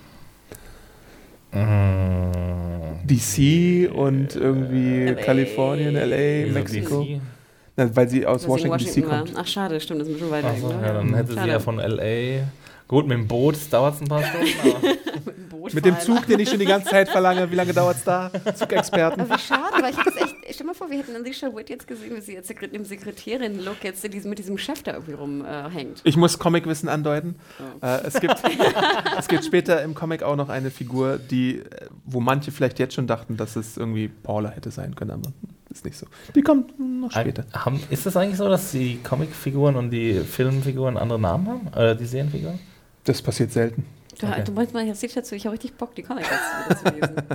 DC und irgendwie LA. Kalifornien, LA, Wieso Mexiko. Na, weil sie aus Weil sie in Washington, DC war. kommt. Ach, schade, stimmt, das ist ein bisschen weiter so, ne? ja, dann hätte sie Schade. ja von L.A. Gut, mit dem Boot dauert es ein paar Stunden, aber Mit dem, Boot Mit dem. Zug, den ich schon die ganze Zeit verlange. Wie lange dauert es da? Zugexperten. Aber wie schade, weil ich hätte echt. Stell mal vor, wir hätten Alicia Witt jetzt gesehen, wie sie jetzt Sekret im Sekretärin-Look jetzt mit diesem Chef da irgendwie rumhängt. Ich muss Comicwissen andeuten. Oh. Äh, es, gibt, es gibt später im Comic auch noch eine Figur, die, äh, wo manche vielleicht jetzt schon dachten, dass es irgendwie Paula hätte sein können, aber ist nicht so. Die kommt noch später. haben, ist es eigentlich so, dass die Comicfiguren und die Filmfiguren andere Namen haben? Oder die Serienfiguren? Das passiert selten. Du, Okay. du meinst mal, jetzt dazu, ich habe richtig Bock, die Comics zu lesen.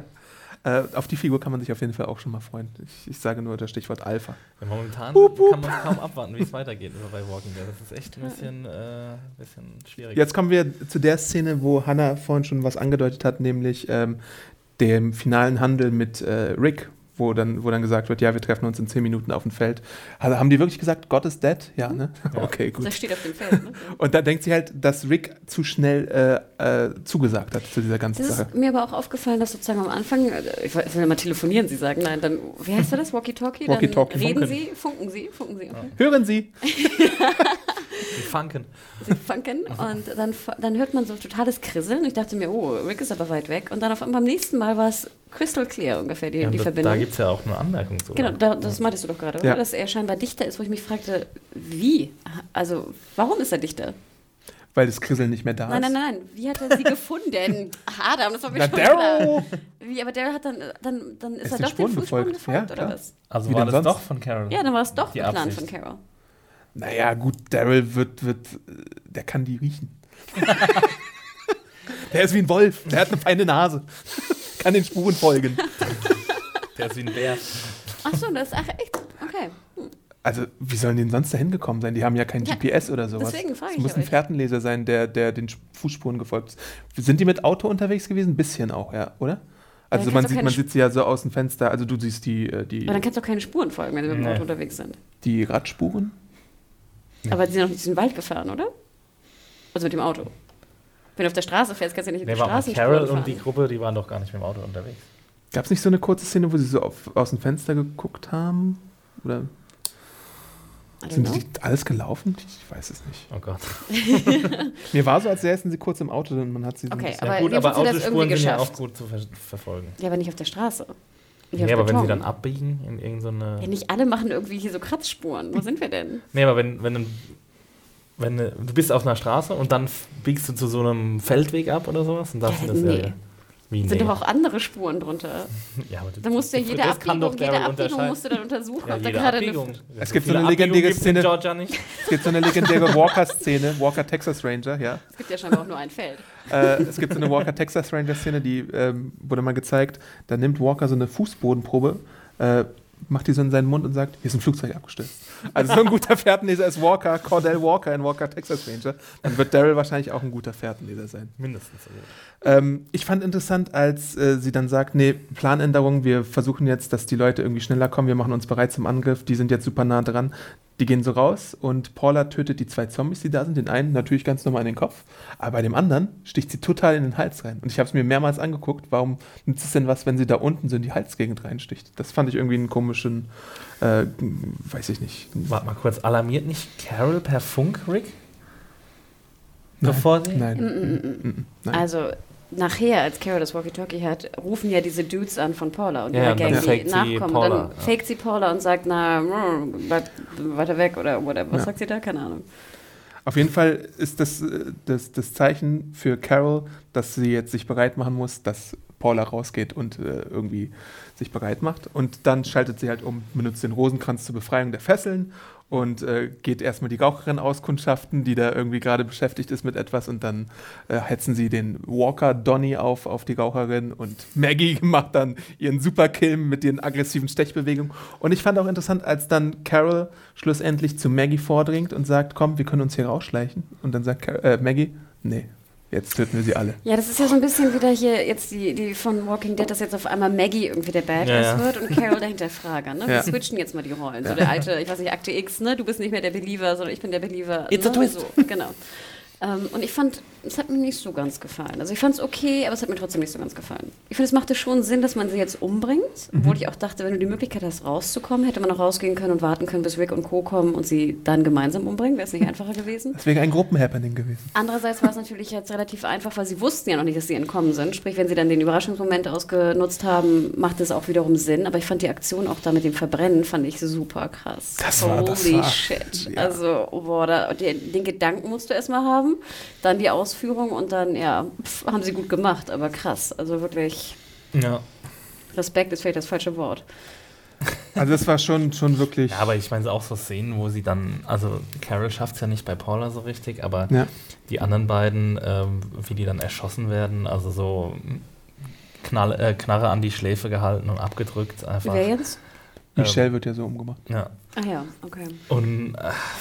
Äh, auf die Figur kann man sich auf jeden Fall auch schon mal freuen. Ich, ich sage nur das Stichwort Alpha. Ja, momentan Hup, hup. kann man kaum abwarten, wie es weitergeht bei Walking Dead. Das ist echt ein bisschen, äh, bisschen schwierig. Jetzt kommen wir zu der Szene, wo Hannah vorhin schon was angedeutet hat, nämlich ähm, dem finalen Handel mit äh, Rick, wo dann, wo dann gesagt wird, ja, wir treffen uns in zehn Minuten auf dem Feld. Also, haben die wirklich gesagt, God is dead? Ja, ne? Ja. Okay, gut. Das steht auf dem Feld. Ne? Und da denkt sie halt, dass Rick zu schnell äh, äh, zugesagt hat zu dieser ganzen Das Sache. ist mir aber auch aufgefallen, dass sozusagen am Anfang, äh, ich will immer telefonieren, Sie sagen, nein, dann, wie heißt das, Walkie-Talkie? Walkie-Talkie, reden funken. Sie, funken Sie, funken Sie, okay. Hören Sie! die Funken. Sie funken und dann, dann hört man so totales Krisseln. Ich dachte mir, oh, Rick ist aber weit weg. Und dann auf einmal beim nächsten Mal war es crystal clear ungefähr, die, Ja, die da Verbindung. da gibt es ja auch eine Anmerkung zu. Genau, da, das meintest du doch gerade, oder? Ja. Dass er scheinbar dichter ist, wo ich mich fragte, wie? Also, warum ist er dichter? Weil das Krisseln nicht mehr da Nein, ist. nein, nein, wie hat er sie gefunden? Adam, das war mir Na, schon klar. Daryl! Wie, aber der hat dann, dann, dann ist, Ist er den doch den Spuren Fußspuren gefolgt. gefolgt, Ja, oder was? Also Wie war das sonst? doch von Carol. Ja, dann war es doch Die der Plan Absicht. von Carol. Naja, gut, Daryl wird, wird, der kann die riechen. der ist wie ein Wolf, der hat eine feine Nase. kann den Spuren folgen. Der ist wie ein Bär. Ach so, das ist ach, echt, okay. Also, wie sollen die denn sonst da hingekommen sein? Die haben ja kein Ja, GPS oder sowas. deswegen frage Es ich muss ja ein euch. Fährtenleser sein, der, der den Fußspuren gefolgt ist. Sind die mit Auto unterwegs gewesen? Ein bisschen auch, ja, oder? Also man sieht, man sieht sie ja so aus dem Fenster, also du siehst die, äh, die, Aber dann kannst du auch keine Spuren folgen, wenn sie mit dem. Auto unterwegs sind. die Radspuren. Aber die sind noch nicht in den Wald gefahren, oder? Also mit dem Auto. Wenn du auf der Straße fährst, kannst du ja nicht Nee, den mal Straßenspuren Carol fahren. und die Gruppe, die waren doch gar nicht mit dem Auto unterwegs. Gab es nicht so eine kurze Szene, wo sie so auf, aus dem Fenster geguckt haben? Oder sind know. die alles gelaufen? Ich weiß es nicht. Oh Gott. Mir war so, als säßen sie kurz im Auto und man hat sie so Okay, ein bisschen- Aber ja gut, aber sie Autospuren sind ja auch gut zu ver verfolgen. Ja, aber nicht auf der Straße. Nicht Nee, aber wenn sie dann abbiegen in irgendeine. Ja, nicht alle machen irgendwie hier so Kratzspuren. Wo sind wir denn? Nee, aber wenn, wenn, wenn du bist auf einer Straße und dann biegst du zu so einem Feldweg ab oder sowas dann Ja, sind das nee. ja. Wie, Sind nee. doch auch andere Spuren drunter. ja, aber Da musst du ja jede Abbiegung, jede Abbiegung unterscheiden. musst du dann untersuchen, Ja, ob da gerade Abbiegung. eine. Es gibt so eine legendäre Szene-. Es gibt so eine legendäre Walker-Szene, Walker Texas Ranger, ja. Es gibt ja scheinbar auch nur ein Feld. Äh, es gibt so eine Walker Texas Ranger Szene, die ähm, wurde mal gezeigt. Da nimmt Walker so eine Fußbodenprobe, äh, macht die so in seinen Mund und sagt, hier ist ein Flugzeug abgestürzt. Also so ein guter Fährtenleser ist Walker, Cordell Walker in Walker Texas Ranger. Dann wird Daryl wahrscheinlich auch ein guter Fährtenleser sein. Mindestens so gut. Ähm, ich fand interessant, als äh, sie dann sagt, nee, Planänderung, wir versuchen jetzt, dass die Leute irgendwie schneller kommen, wir machen uns bereit zum Angriff, die sind jetzt super nah dran. Die gehen so raus und Paula tötet die zwei Zombies, die da sind, den einen natürlich ganz normal in den Kopf, aber bei dem anderen sticht sie total in den Hals rein. Und ich habe es mir mehrmals angeguckt, warum nützt es denn was, wenn sie da unten so in die Halsgegend reinsticht? Das fand ich irgendwie einen komischen, äh, weiß ich nicht. Warte mal kurz, alarmiert nicht Carol per Funk, Rick? Nein. Bevor sie? Nein. Mm, mm, mm. Nein. Also nachher, als Carol das Walkie-Talkie hat, rufen ja diese Dudes an von Paula und Ja, ihrer Gang, die nachkommen. Paula, dann ja. faked sie Paula und sagt, na, bleib weiter weg oder whatever. Was Ja. sagt sie da? Keine Ahnung. Auf jeden Fall ist das, äh, das das Zeichen für Carol, dass sie jetzt sich bereit machen muss, dass Paula rausgeht und äh, irgendwie sich bereit macht. Und dann schaltet sie halt um, benutzt den Rosenkranz zur Befreiung der Fesseln und äh, geht erstmal die Raucherin auskundschaften, die da irgendwie gerade beschäftigt ist mit etwas. Und dann äh, hetzen sie den Walker Donny auf, auf die Raucherin und Maggie macht dann ihren Superkill mit ihren aggressiven Stechbewegungen. Und ich fand auch interessant, als dann Carol schlussendlich zu Maggie vordringt und sagt, komm, wir können uns hier rausschleichen. Und dann sagt Car äh, Maggie, nee, jetzt töten wir sie alle. Ja, das ist ja so ein bisschen wieder hier jetzt die, die von Walking Dead, dass jetzt auf einmal Maggie irgendwie der Badass Ja, ja. wird und Carol der Hinterfrager. Ne? Wir Ja. switchen jetzt mal die Rollen. So der alte, ich weiß nicht, Akte X, ne? du bist nicht mehr der Believer, sondern ich bin der Believer. It's ne? a twist. So, genau. Ähm, und ich fand es hat mir nicht so ganz gefallen. Also ich fand es okay, aber es hat mir trotzdem nicht so ganz gefallen. Ich finde, es machte schon Sinn, dass man sie jetzt umbringt, obwohl ich auch dachte, wenn du die Möglichkeit hast, rauszukommen, hätte man noch rausgehen können und warten können, bis Rick und Co. kommen und sie dann gemeinsam umbringen. Wäre es nicht einfacher gewesen? Das wäre ein Gruppenhappening gewesen. Andererseits war es natürlich jetzt relativ einfach, weil sie wussten ja noch nicht, dass sie entkommen sind. Sprich, wenn sie dann den Überraschungsmoment ausgenutzt haben, macht es auch wiederum Sinn. Aber ich fand die Aktion auch da mit dem Verbrennen, fand ich super krass. Das war- das Holy war- shit. ja. Also, boah, da, den, den Gedanken musst du erstmal haben, dann die Ausführung und dann, ja, pf, haben sie gut gemacht, aber krass. Also wirklich, Ja. Respekt ist vielleicht das falsche Wort. Also das war schon, schon wirklich. Ja, aber ich meine auch so Szenen, wo sie dann, also Carol schafft es ja nicht bei Paula so richtig, aber Ja. die anderen beiden, ähm, wie die dann erschossen werden, also so Knall, äh, Knarre an die Schläfe gehalten und abgedrückt einfach. Wer jetzt? Michelle wird ja so umgemacht. Ja. Ah ja, okay. Und äh,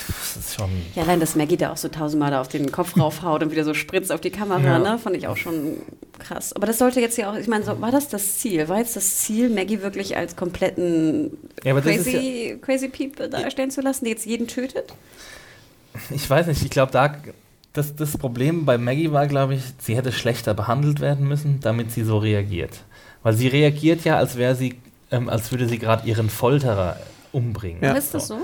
das ist schon. Ja, allein, dass Maggie da auch so tausendmal da auf den Kopf raufhaut und wieder so spritzt auf die Kamera, Ja. ne? Fand ich auch schon krass. Aber das sollte jetzt ja auch, ich meine, so, war das das Ziel? War jetzt das Ziel, Maggie wirklich als kompletten Ja, aber das ist crazy, crazy Peep darstellen zu lassen, die jetzt jeden tötet? Ich weiß nicht, ich glaube, da. Das, das Problem bei Maggie war, glaube ich, sie hätte schlechter behandelt werden müssen, damit sie so reagiert. Weil sie reagiert ja, als wäre sie, ähm, als würde sie gerade ihren Folterer umbringen. Ja. Ist das so?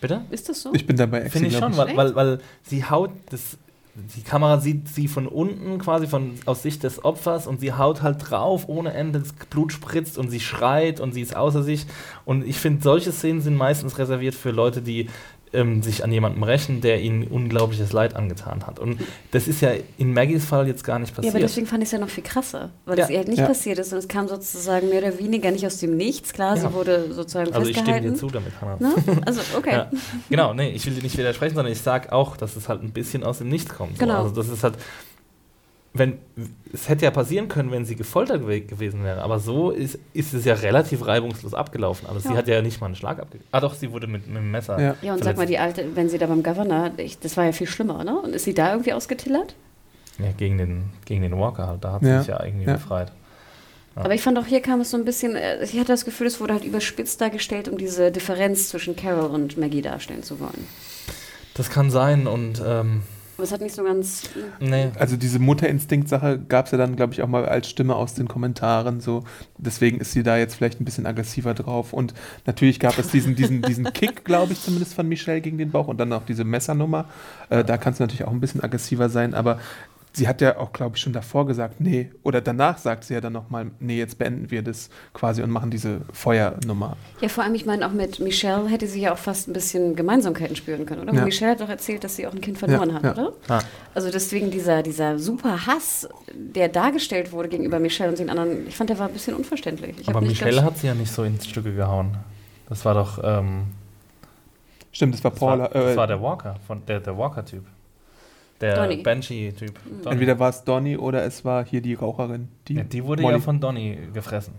Bitte? Ist das so? Ich bin dabei Finde ich schon, weil, Echt? weil, weil sie haut das. Die Kamera sieht sie von unten, quasi von, aus Sicht des Opfers, und sie haut halt drauf ohne Ende, das Blut spritzt und sie schreit und sie ist außer sich. Und ich finde, solche Szenen sind meistens reserviert für Leute, die ähm, sich an jemandem rächen, der ihnen unglaubliches Leid angetan hat. Und das ist ja in Maggies Fall jetzt gar nicht ja, passiert. aber deswegen fand ich es ja noch viel krasser, weil Ja. es ihr halt nicht Ja. passiert ist und es kam sozusagen mehr oder weniger nicht aus dem Nichts. Klar, Ja. sie wurde sozusagen also ich stimme dir zu damit, Hannah. Ne? Also, okay. Ja, genau, nee, ich will dir nicht widersprechen, sondern ich sage auch, dass es halt ein bisschen aus dem Nichts kommt. So. Genau. Also das ist halt, wenn, es hätte ja passieren können, wenn sie gefoltert gew gewesen wäre, aber so ist, ist es ja relativ reibungslos abgelaufen. Also sie Ja. hat ja nicht mal einen Schlag abgegeben. Ah doch, sie wurde mit, mit dem Messer. Ja. Ja, und sag mal, die alte, wenn sie da beim Governor, ich, das war ja viel schlimmer, ne? Und ist sie da irgendwie ausgetillert? Ja, gegen den, gegen den Walker halt, da hat sie Ja. sich ja irgendwie Ja. befreit. Aber ich fand auch hier kam es so ein bisschen, äh, ich hatte das Gefühl, es wurde halt überspitzt dargestellt, um diese Differenz zwischen Carol und Maggie darstellen zu wollen. Das kann sein und ähm, Aber es hat nicht so ganz. nee. Also diese Mutterinstinkt-Sache gab es ja dann, glaube ich, auch mal als Stimme aus den Kommentaren. So, deswegen ist sie da jetzt vielleicht ein bisschen aggressiver drauf. Und natürlich gab es diesen, diesen, diesen Kick, glaube ich, zumindest von Michelle gegen den Bauch und dann auch diese Messernummer. Äh, da kann es natürlich auch ein bisschen aggressiver sein, aber sie hat ja auch, glaube ich, schon davor gesagt, nee, oder danach sagt sie ja dann nochmal, nee, jetzt beenden wir das quasi und machen diese Feuernummer. Ja, vor allem, ich meine, auch mit Michelle hätte sie ja auch fast ein bisschen Gemeinsamkeiten spüren können, oder? Ja. Michelle hat doch erzählt, dass sie auch ein Kind verloren Ja, hat, ja. oder? Ah, Also deswegen dieser, dieser super Hass, der dargestellt wurde gegenüber Michelle und den anderen, ich fand, der war ein bisschen unverständlich. Ich aber Michelle hat sie ja nicht so ins Stücke gehauen. Das war doch, ähm, Stimmt, das war das, Paula. war, das äh, war der Walker, von, der, der Walker-Typ. Der. Banshee-Typ. Donny. entweder war es Donny oder es war hier die Raucherin. Die, Ja, die wurde Molly. ja von Donny gefressen.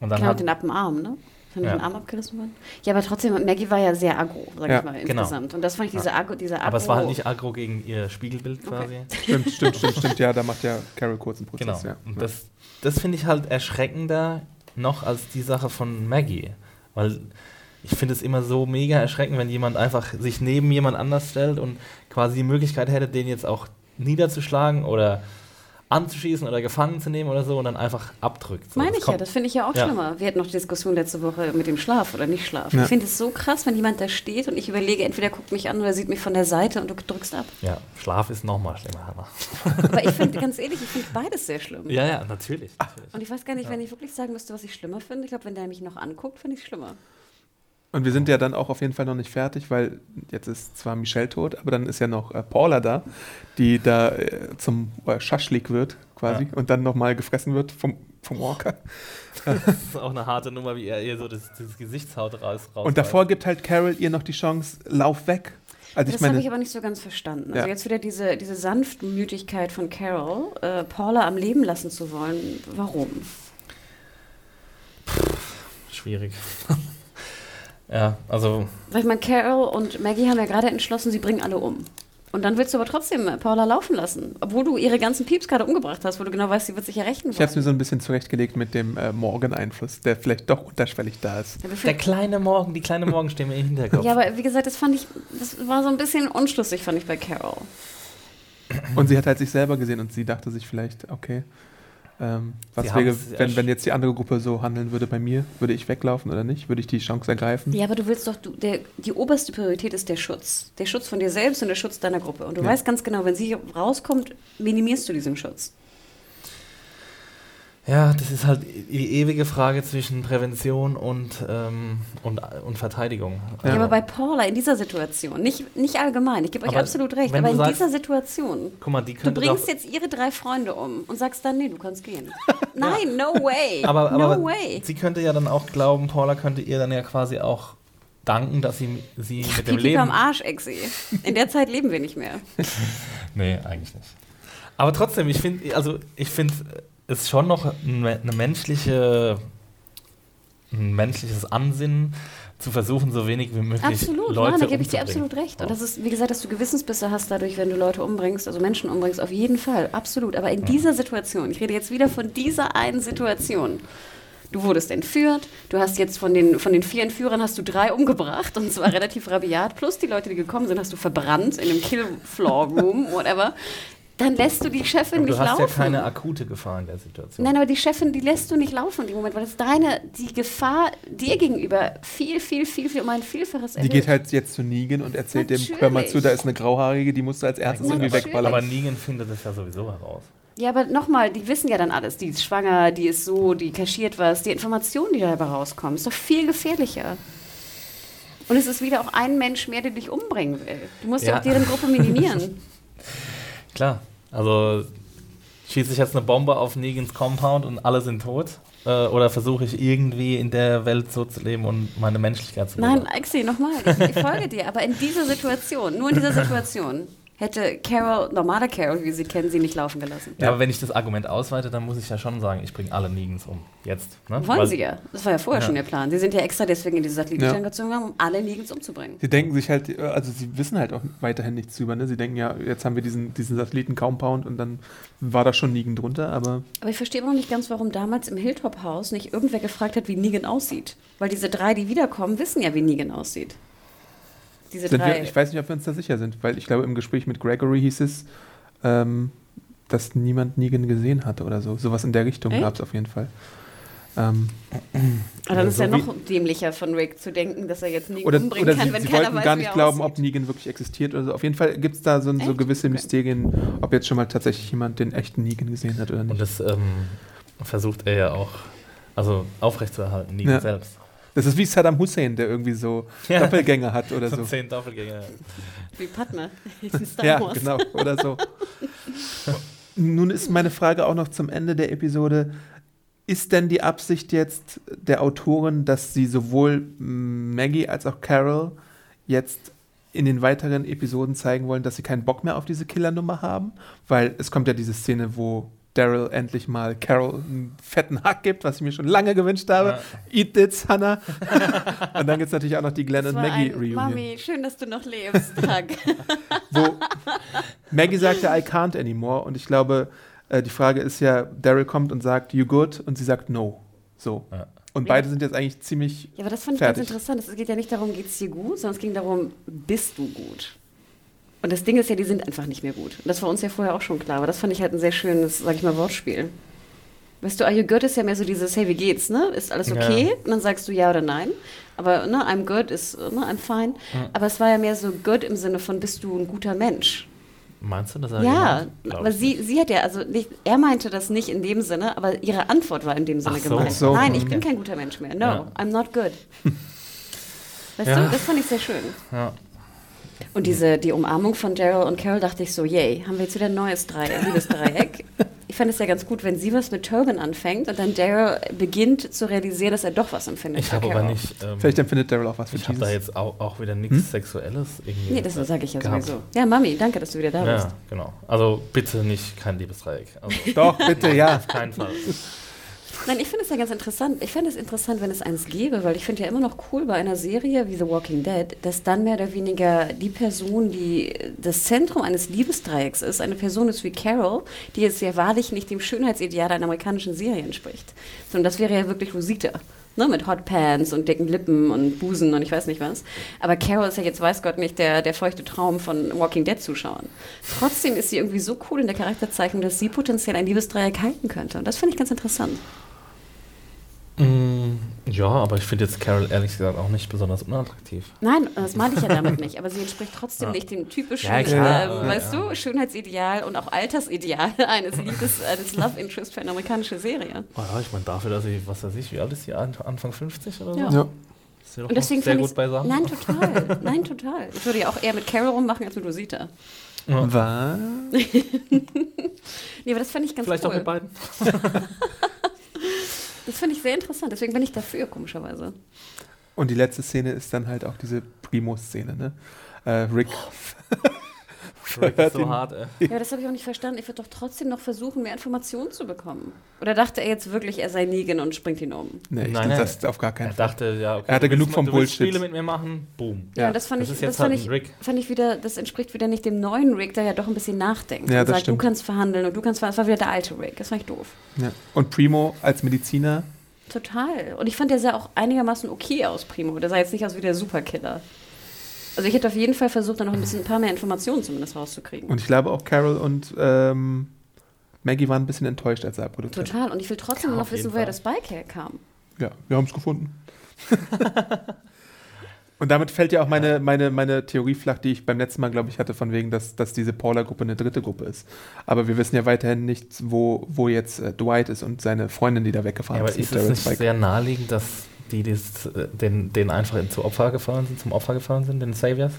Und dann Klar, hat, den ab dem Arm, ne? Ist nicht Ja. den Arm abgerissen worden? Ja, aber trotzdem, Maggie war ja sehr aggro, sag Ja, ich mal, genau. insgesamt. Und das fand ich, diese Aggro, dieser Aggro... aber es war halt nicht aggro gegen ihr Spiegelbild quasi. Stimmt, stimmt, stimmt, stimmt. Ja, da macht ja Carol kurz einen Prozess. Genau. Ja. Und das, das finde ich halt erschreckender noch als die Sache von Maggie. Weil ich finde es immer so mega erschreckend, wenn jemand einfach sich neben jemand anders stellt und quasi die Möglichkeit hätte, den jetzt auch niederzuschlagen oder anzuschießen oder gefangen zu nehmen oder so und dann einfach abdrückt. So, Meine ich ja, kommt- das finde ich ja auch Ja. schlimmer. Wir hatten noch die Diskussion letzte Woche mit dem Schlaf oder nicht Schlaf. Ja. Ich finde es so krass, wenn jemand da steht und ich überlege, entweder guckt mich an oder sieht mich von der Seite und du drückst ab. Ja, Schlaf ist nochmal schlimmer, Hannah. Aber ich finde, ganz ehrlich, ich finde beides sehr schlimm. Ja, ja, natürlich. natürlich. Und ich weiß gar nicht, wenn ich wirklich sagen müsste, was ich schlimmer finde. Ich glaube, wenn der mich noch anguckt, finde ich es schlimmer. Und wir sind ja dann auch auf jeden Fall noch nicht fertig, weil jetzt ist zwar Michelle tot, aber dann ist ja noch äh, Paula da, die da äh, zum äh, Schaschlik wird quasi und dann nochmal gefressen wird vom, vom Walker. Das ist auch eine harte Nummer, wie er ihr so das, das Gesichtshaut raus, raus Und davor gibt halt Carol ihr noch die Chance, lauf weg. Also das habe ich aber nicht so ganz verstanden. Also Ja. jetzt wieder diese, diese Sanftmütigkeit von Carol, äh, Paula am Leben lassen zu wollen. Warum? Schwierig. Ja, also Weil ich meine, Carol und Maggie haben ja gerade entschlossen, sie bringen alle um. Und dann willst du aber trotzdem äh, Paula laufen lassen, obwohl du ihre ganzen Pieps gerade umgebracht hast, wo du genau weißt, sie wird sich ja rächen ich habe es mir wollen. so ein bisschen zurechtgelegt mit dem äh, Morgen-Einfluss, der vielleicht doch unterschwellig da ist. Ja, der kleine Morgen, die kleine Morgenstimme im Hinterkopf. ja, aber wie gesagt, das fand ich, das war so ein bisschen unschlüssig, fand ich bei Carol. Und sie hat halt sich selber gesehen und sie dachte sich vielleicht, okay, ähm, was wäre, wenn, wenn jetzt die andere Gruppe so handeln würde bei mir? Würde ich weglaufen oder nicht? Würde ich die Chance ergreifen? Ja, aber du willst doch, du, der, die oberste Priorität ist der Schutz. Der Schutz von dir selbst und der Schutz deiner Gruppe. Und du Ja. weißt ganz genau, wenn sie rauskommt, minimierst du diesen Schutz. Ja, das ist halt die ewige Frage zwischen Prävention und, ähm, und, und Verteidigung. Ja. Ja. aber bei Paula in dieser Situation, nicht, nicht allgemein, ich gebe euch Aber absolut recht, aber in sagst- dieser Situation, Guck mal, die du bringst doch, jetzt ihre drei Freunde um und sagst dann, nee, du kannst gehen. Nein, no way. aber, no aber way. sie könnte ja dann auch glauben, Paula könnte ihr dann ja quasi auch danken, dass sie sie mit dem Pipi Leben... am Arsch, Exi. In der Zeit leben wir nicht mehr. Nee, eigentlich nicht. Aber trotzdem, ich finde, also ich finde es schon noch eine menschliche, ein menschliches Ansinnen, zu versuchen, so wenig wie möglich Absolut, Leute nein, da gebe ich dir absolut recht. Und das ist, wie gesagt, dass du Gewissensbisse hast dadurch, wenn du Leute umbringst, also Menschen umbringst, auf jeden Fall, absolut. Aber in dieser Situation, ich rede jetzt wieder von dieser einen Situation. Du wurdest entführt, du hast jetzt von den, von den vier Entführern hast du drei umgebracht und zwar relativ rabiat, plus die Leute, die gekommen sind, hast du verbrannt in einem Kill-Floor-Room, whatever. Dann lässt du die Chefin Aber nicht du hast laufen. ja keine akute Gefahr in der Situation. Nein, aber die Chefin, die lässt du nicht laufen in dem Moment, weil das deine, die Gefahr dir gegenüber viel, viel, viel, viel um ein Vielfaches Die erhöht. geht halt jetzt zu Negan und erzählt dem, Natürlich. hör mal zu, da ist eine Grauhaarige, die musst du als erstes irgendwie wegballern. aber Negan findet es ja sowieso heraus. Ja, aber nochmal, die wissen ja dann alles. Die ist schwanger, die ist so, die kaschiert was. Die Informationen, die dabei rauskommen, ist doch viel gefährlicher. Und es ist wieder auch ein Mensch mehr, der dich umbringen will. Du musst ja, Ja. auch deren Gruppe minimieren. Klar, also schieße ich jetzt eine Bombe auf Negans Compound und alle sind tot? Äh, oder versuche ich irgendwie in der Welt so zu leben und meine Menschlichkeit zu Nein, bewahren? Axel, nochmal, ich, ich folge dir. Aber in dieser Situation, nur in dieser Situation, hätte Carol, normale Carol, wie sie kennen, sie nicht laufen gelassen. Ja, aber wenn ich das Argument ausweite, dann muss ich ja schon sagen, ich bringe alle Negans um. Jetzt. Ne? Wollen Weil- sie ja. Das war ja vorher Ja. schon der Plan. Sie sind ja extra deswegen in diese Satellitenstern Ja. gezogen, um alle Negans umzubringen. Sie denken sich halt, also sie wissen halt auch weiterhin nichts drüber. Ne? Sie denken ja, jetzt haben wir diesen, diesen Satelliten-Compound und dann war da schon Negan drunter, aber Aber ich verstehe immer noch nicht ganz, warum damals im Hilltop-Haus nicht irgendwer gefragt hat, wie Negan aussieht. Weil diese drei, die wiederkommen, wissen ja, wie Negan aussieht. Diese sind drei. wir, ich weiß nicht, ob wir uns da sicher sind, weil ich glaube, im Gespräch mit Gregory hieß es, ähm, dass niemand Negan gesehen hatte oder so. Sowas in der Richtung gab es auf jeden Fall. Ähm, Aber dann Ja, ist so ja noch dämlicher von Rick zu denken, dass er jetzt Negan oder umbringen oder kann, sie, wenn sie keiner wollten weiß, gar wie nicht er glauben, ob aussieht. Negan wirklich existiert oder so. Auf jeden Fall gibt es da so, so gewisse Okay. Mysterien, ob jetzt schon mal tatsächlich jemand den echten Negan gesehen hat oder Und nicht. das ähm, versucht er ja auch also aufrechtzuerhalten, Negan Ja. selbst. Das ist wie Saddam Hussein, der irgendwie so Ja. Doppelgänger hat oder So so. zehn Doppelgänger. Wie Star Ja, Wars. genau, oder so. Nun ist meine Frage auch noch zum Ende der Episode. Ist denn die Absicht jetzt der Autorin, dass sie sowohl Maggie als auch Carol jetzt in den weiteren Episoden zeigen wollen, dass sie keinen Bock mehr auf diese Killernummer haben? Weil es kommt ja diese Szene, wo Daryl endlich mal Carol einen fetten Hack gibt, was ich mir schon lange gewünscht habe. Ja. Eat this, Hannah. und dann gibt es natürlich auch noch die Glenn Das und war Maggie ein, Reunion. Mami, schön, dass du noch lebst. Dank. wo Maggie sagte, I can't anymore. Und ich glaube, äh, die Frage ist ja, Daryl kommt und sagt, you good? Und sie sagt, no. So. Ja. Und beide sind jetzt eigentlich ziemlich. Ja, aber das fand ich Fertig. ganz interessant. Es geht ja nicht darum, geht es dir gut, sondern es ging darum, bist du gut? Und das Ding ist ja, die sind einfach nicht mehr gut. Und das war uns ja vorher auch schon klar. Aber das fand ich halt ein sehr schönes, sag ich mal, Wortspiel. Weißt du, are you good ist ja mehr so dieses, hey, wie geht's, ne? Ist alles okay? Ja. Und dann sagst du ja oder nein. Aber, ne, I'm good ist, ne, I'm fine. Ja. Aber es war ja mehr so good im Sinne von, bist du ein guter Mensch? Meinst du das? Ja, aber sie, sie hat ja, also nicht, er meinte das nicht in dem Sinne, aber ihre Antwort war in dem Sinne so. gemeint. So. Nein, ich Okay. bin kein guter Mensch mehr. No, Ja. I'm not good. Weißt Ja. du, das fand ich sehr schön. Ja. Und diese, die Umarmung von Daryl und Carol dachte ich so, yay, haben wir jetzt wieder ein neues Dreieck, Liebesdreieck. ich fand es ja ganz gut, wenn sie was mit Tobin anfängt und dann Daryl beginnt zu realisieren, dass er doch was empfindet. Ich habe aber nicht. Ähm, Vielleicht empfindet Daryl auch was für ich habe da jetzt auch, auch wieder nichts Hm? Sexuelles irgendwie. Nee, das sage ich ja gehabt. sowieso. Ja, Mami, danke, dass du wieder da bist. Ja, genau. Also bitte nicht kein Liebesdreieck. Also Doch, bitte, ja. auf keinen Fall. Nein, ich finde es ja ganz interessant. Ich fände es interessant, wenn es eins gäbe, weil ich finde ja immer noch cool bei einer Serie wie The Walking Dead, dass dann mehr oder weniger die Person, die das Zentrum eines Liebesdreiecks ist, eine Person ist wie Carol, die jetzt ja wahrlich nicht dem Schönheitsideal einer amerikanischen Serie entspricht. Sondern das wäre ja wirklich Rosita. Ne, mit Hot Pants und dicken Lippen und Busen und ich weiß nicht was. Aber Carol ist ja jetzt, weiß Gott nicht, der, der feuchte Traum von Walking Dead-Zuschauern. Trotzdem ist sie irgendwie so cool in der Charakterzeichnung, dass sie potenziell ein Liebesdreieck halten könnte. Und das finde ich ganz interessant. Mm, ja, aber ich finde jetzt Carol ehrlich gesagt auch nicht besonders unattraktiv. Nein, das meine ich ja damit nicht. Aber sie entspricht trotzdem nicht dem typischen, Ja, ähm, Ja, weißt ja. du, Schönheitsideal und auch Altersideal eines Liebes, eines Love Interest für eine amerikanische Serie. Oh ja, ich meine, dafür, dass sie, was weiß ich, wie alt ist sie? An- Anfang 50 oder so? Ja. Ja. Ist doch Und deswegen sehr gut beisammen. Nein, total. Nein, total. Ich würde ja auch eher mit Carol rummachen als mit Rosita. Was? Nee, aber das fand ich ganz Vielleicht cool. auch mit beiden. Das finde ich sehr interessant. Deswegen bin ich dafür, komischerweise. Und die letzte Szene ist dann halt auch diese Primo-Szene, ne? Äh, Rick. Ist so hart, ey. Ja, aber das habe ich auch nicht verstanden. Ich würde doch trotzdem noch versuchen, mehr Informationen zu bekommen. Oder dachte er jetzt wirklich, er sei Negan und springt ihn um? Nee, ich Nein, nein. das auf gar keinen Er Fall. dachte, ja, okay. Er hatte genug vom du willst Bullshit. Spiele mit mir machen, boom. Ja, Ja, das fand das ich, ist das jetzt fand halt ich, ein Rick. fand ich wieder, das entspricht wieder nicht dem neuen Rick, der ja doch ein bisschen nachdenkt. Ja, und das sagt, stimmt. du kannst verhandeln und du kannst verhandeln. Das war wieder der alte Rick. Das fand ich doof. Ja. Und Primo als Mediziner. Total. Und ich fand, der sah auch einigermaßen okay aus, Primo. Der sah jetzt nicht aus wie der Superkiller. Also ich hätte auf jeden Fall versucht, da noch ein bisschen ein paar mehr Informationen zumindest rauszukriegen. Und ich glaube auch Carol und ähm, Maggie waren ein bisschen enttäuscht, als er produziert. Total. Und ich will trotzdem Ja, noch wissen, woher das Bike herkam. Ja, wir haben es gefunden. Und damit fällt ja auch meine, meine, meine Theorie flach, die ich beim letzten Mal, glaube ich, hatte, von wegen, dass, dass diese Paula-Gruppe eine dritte Gruppe ist. Aber wir wissen ja weiterhin nicht, wo, wo jetzt äh, Dwight ist und seine Freundin, die da Ja, weggefahren aber ist. ist mit es nicht Spike. sehr naheliegend, dass die das, den, den einfach in, zu Opfer gefallen sind, zum Opfer gefallen sind, den Saviors?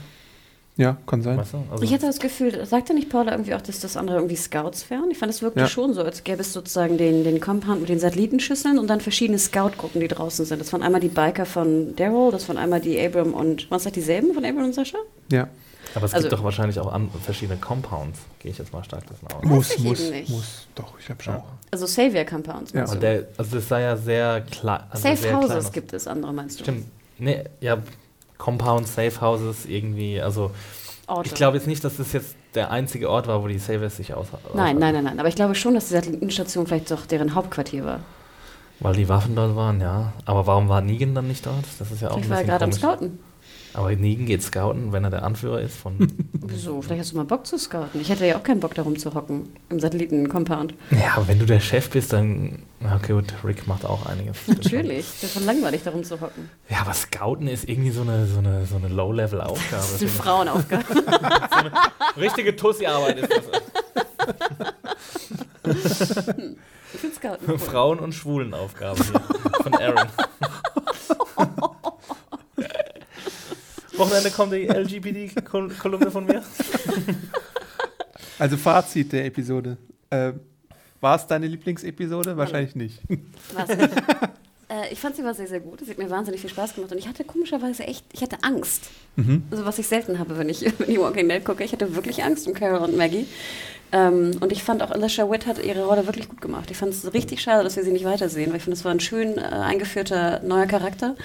Ja, kann sein. Weißt du? Also, Ich hatte das Gefühl, sagte nicht Paula irgendwie auch, dass das andere irgendwie Scouts wären? Ich fand, es wirkte Ja. schon so, als gäbe es sozusagen den, den Compound mit den Satellitenschüsseln und dann verschiedene Scout-Gruppen, die draußen sind. Das waren einmal die Biker von Daryl, das waren einmal die Abram und, waren es nicht dieselben von Abram und Sascha? Ja, aber es also- gibt doch wahrscheinlich auch verschiedene Compounds, gehe ich jetzt mal stark davon aus. muss, ich muss, nicht. muss. Doch, ich glaube schon. Ja. Also Savior-Compounds. Ja. meinst Und der, also das sei ja sehr klein. Also sehr Safe klein Houses gibt es, andere meinst du? Stimmt. Nee, ja, Compound, Safe Houses, irgendwie, also Orte. ich glaube jetzt nicht, dass das jetzt der einzige Ort war, wo die Saviors sich aus Nein, nein, nein, nein. Aber ich glaube schon, dass die Satellitenstation vielleicht doch deren Hauptquartier war. Weil die Waffen dort waren, ja. Aber warum war Negan dann nicht dort? Das ist ja auch Vielleicht ein war er bisschen gerade am. Scouten. Aber Negan geht scouten, wenn er der Anführer ist von. Wieso? Vielleicht hast du mal Bock zu scouten. Ich hätte ja auch keinen Bock darum zu hocken im Satelliten-Compound. ja, aber wenn du der Chef bist, dann. Okay, gut, Rick macht auch einiges. Natürlich. Das ist schon langweilig, darum zu hocken. Ja, aber Scouten ist irgendwie so eine, so eine, so eine Low-Level-Aufgabe. Das ist eine Frauenaufgabe. Richtige Tussi-Arbeit ist das. Ich. Frauen- und Schwulenaufgabe hier von Aaron. Wochenende kommt die LGBT-Kolumne von mir. Also Fazit der Episode. Äh, war es deine Lieblingsepisode? Wahrscheinlich nicht. Äh, ich fand sie war sehr, sehr gut. Es hat mir wahnsinnig viel Spaß gemacht. Und ich hatte komischerweise echt, ich hatte Angst. Mhm. Also was ich selten habe, wenn ich, wenn ich Walking Dead gucke. Ich hatte wirklich Angst um Carol und Maggie. Ähm, und ich fand auch Alicia Witt hat ihre Rolle wirklich gut gemacht. Ich fand es richtig schade, dass wir sie nicht weitersehen, weil ich finde, es war ein schön äh, eingeführter neuer Charakter.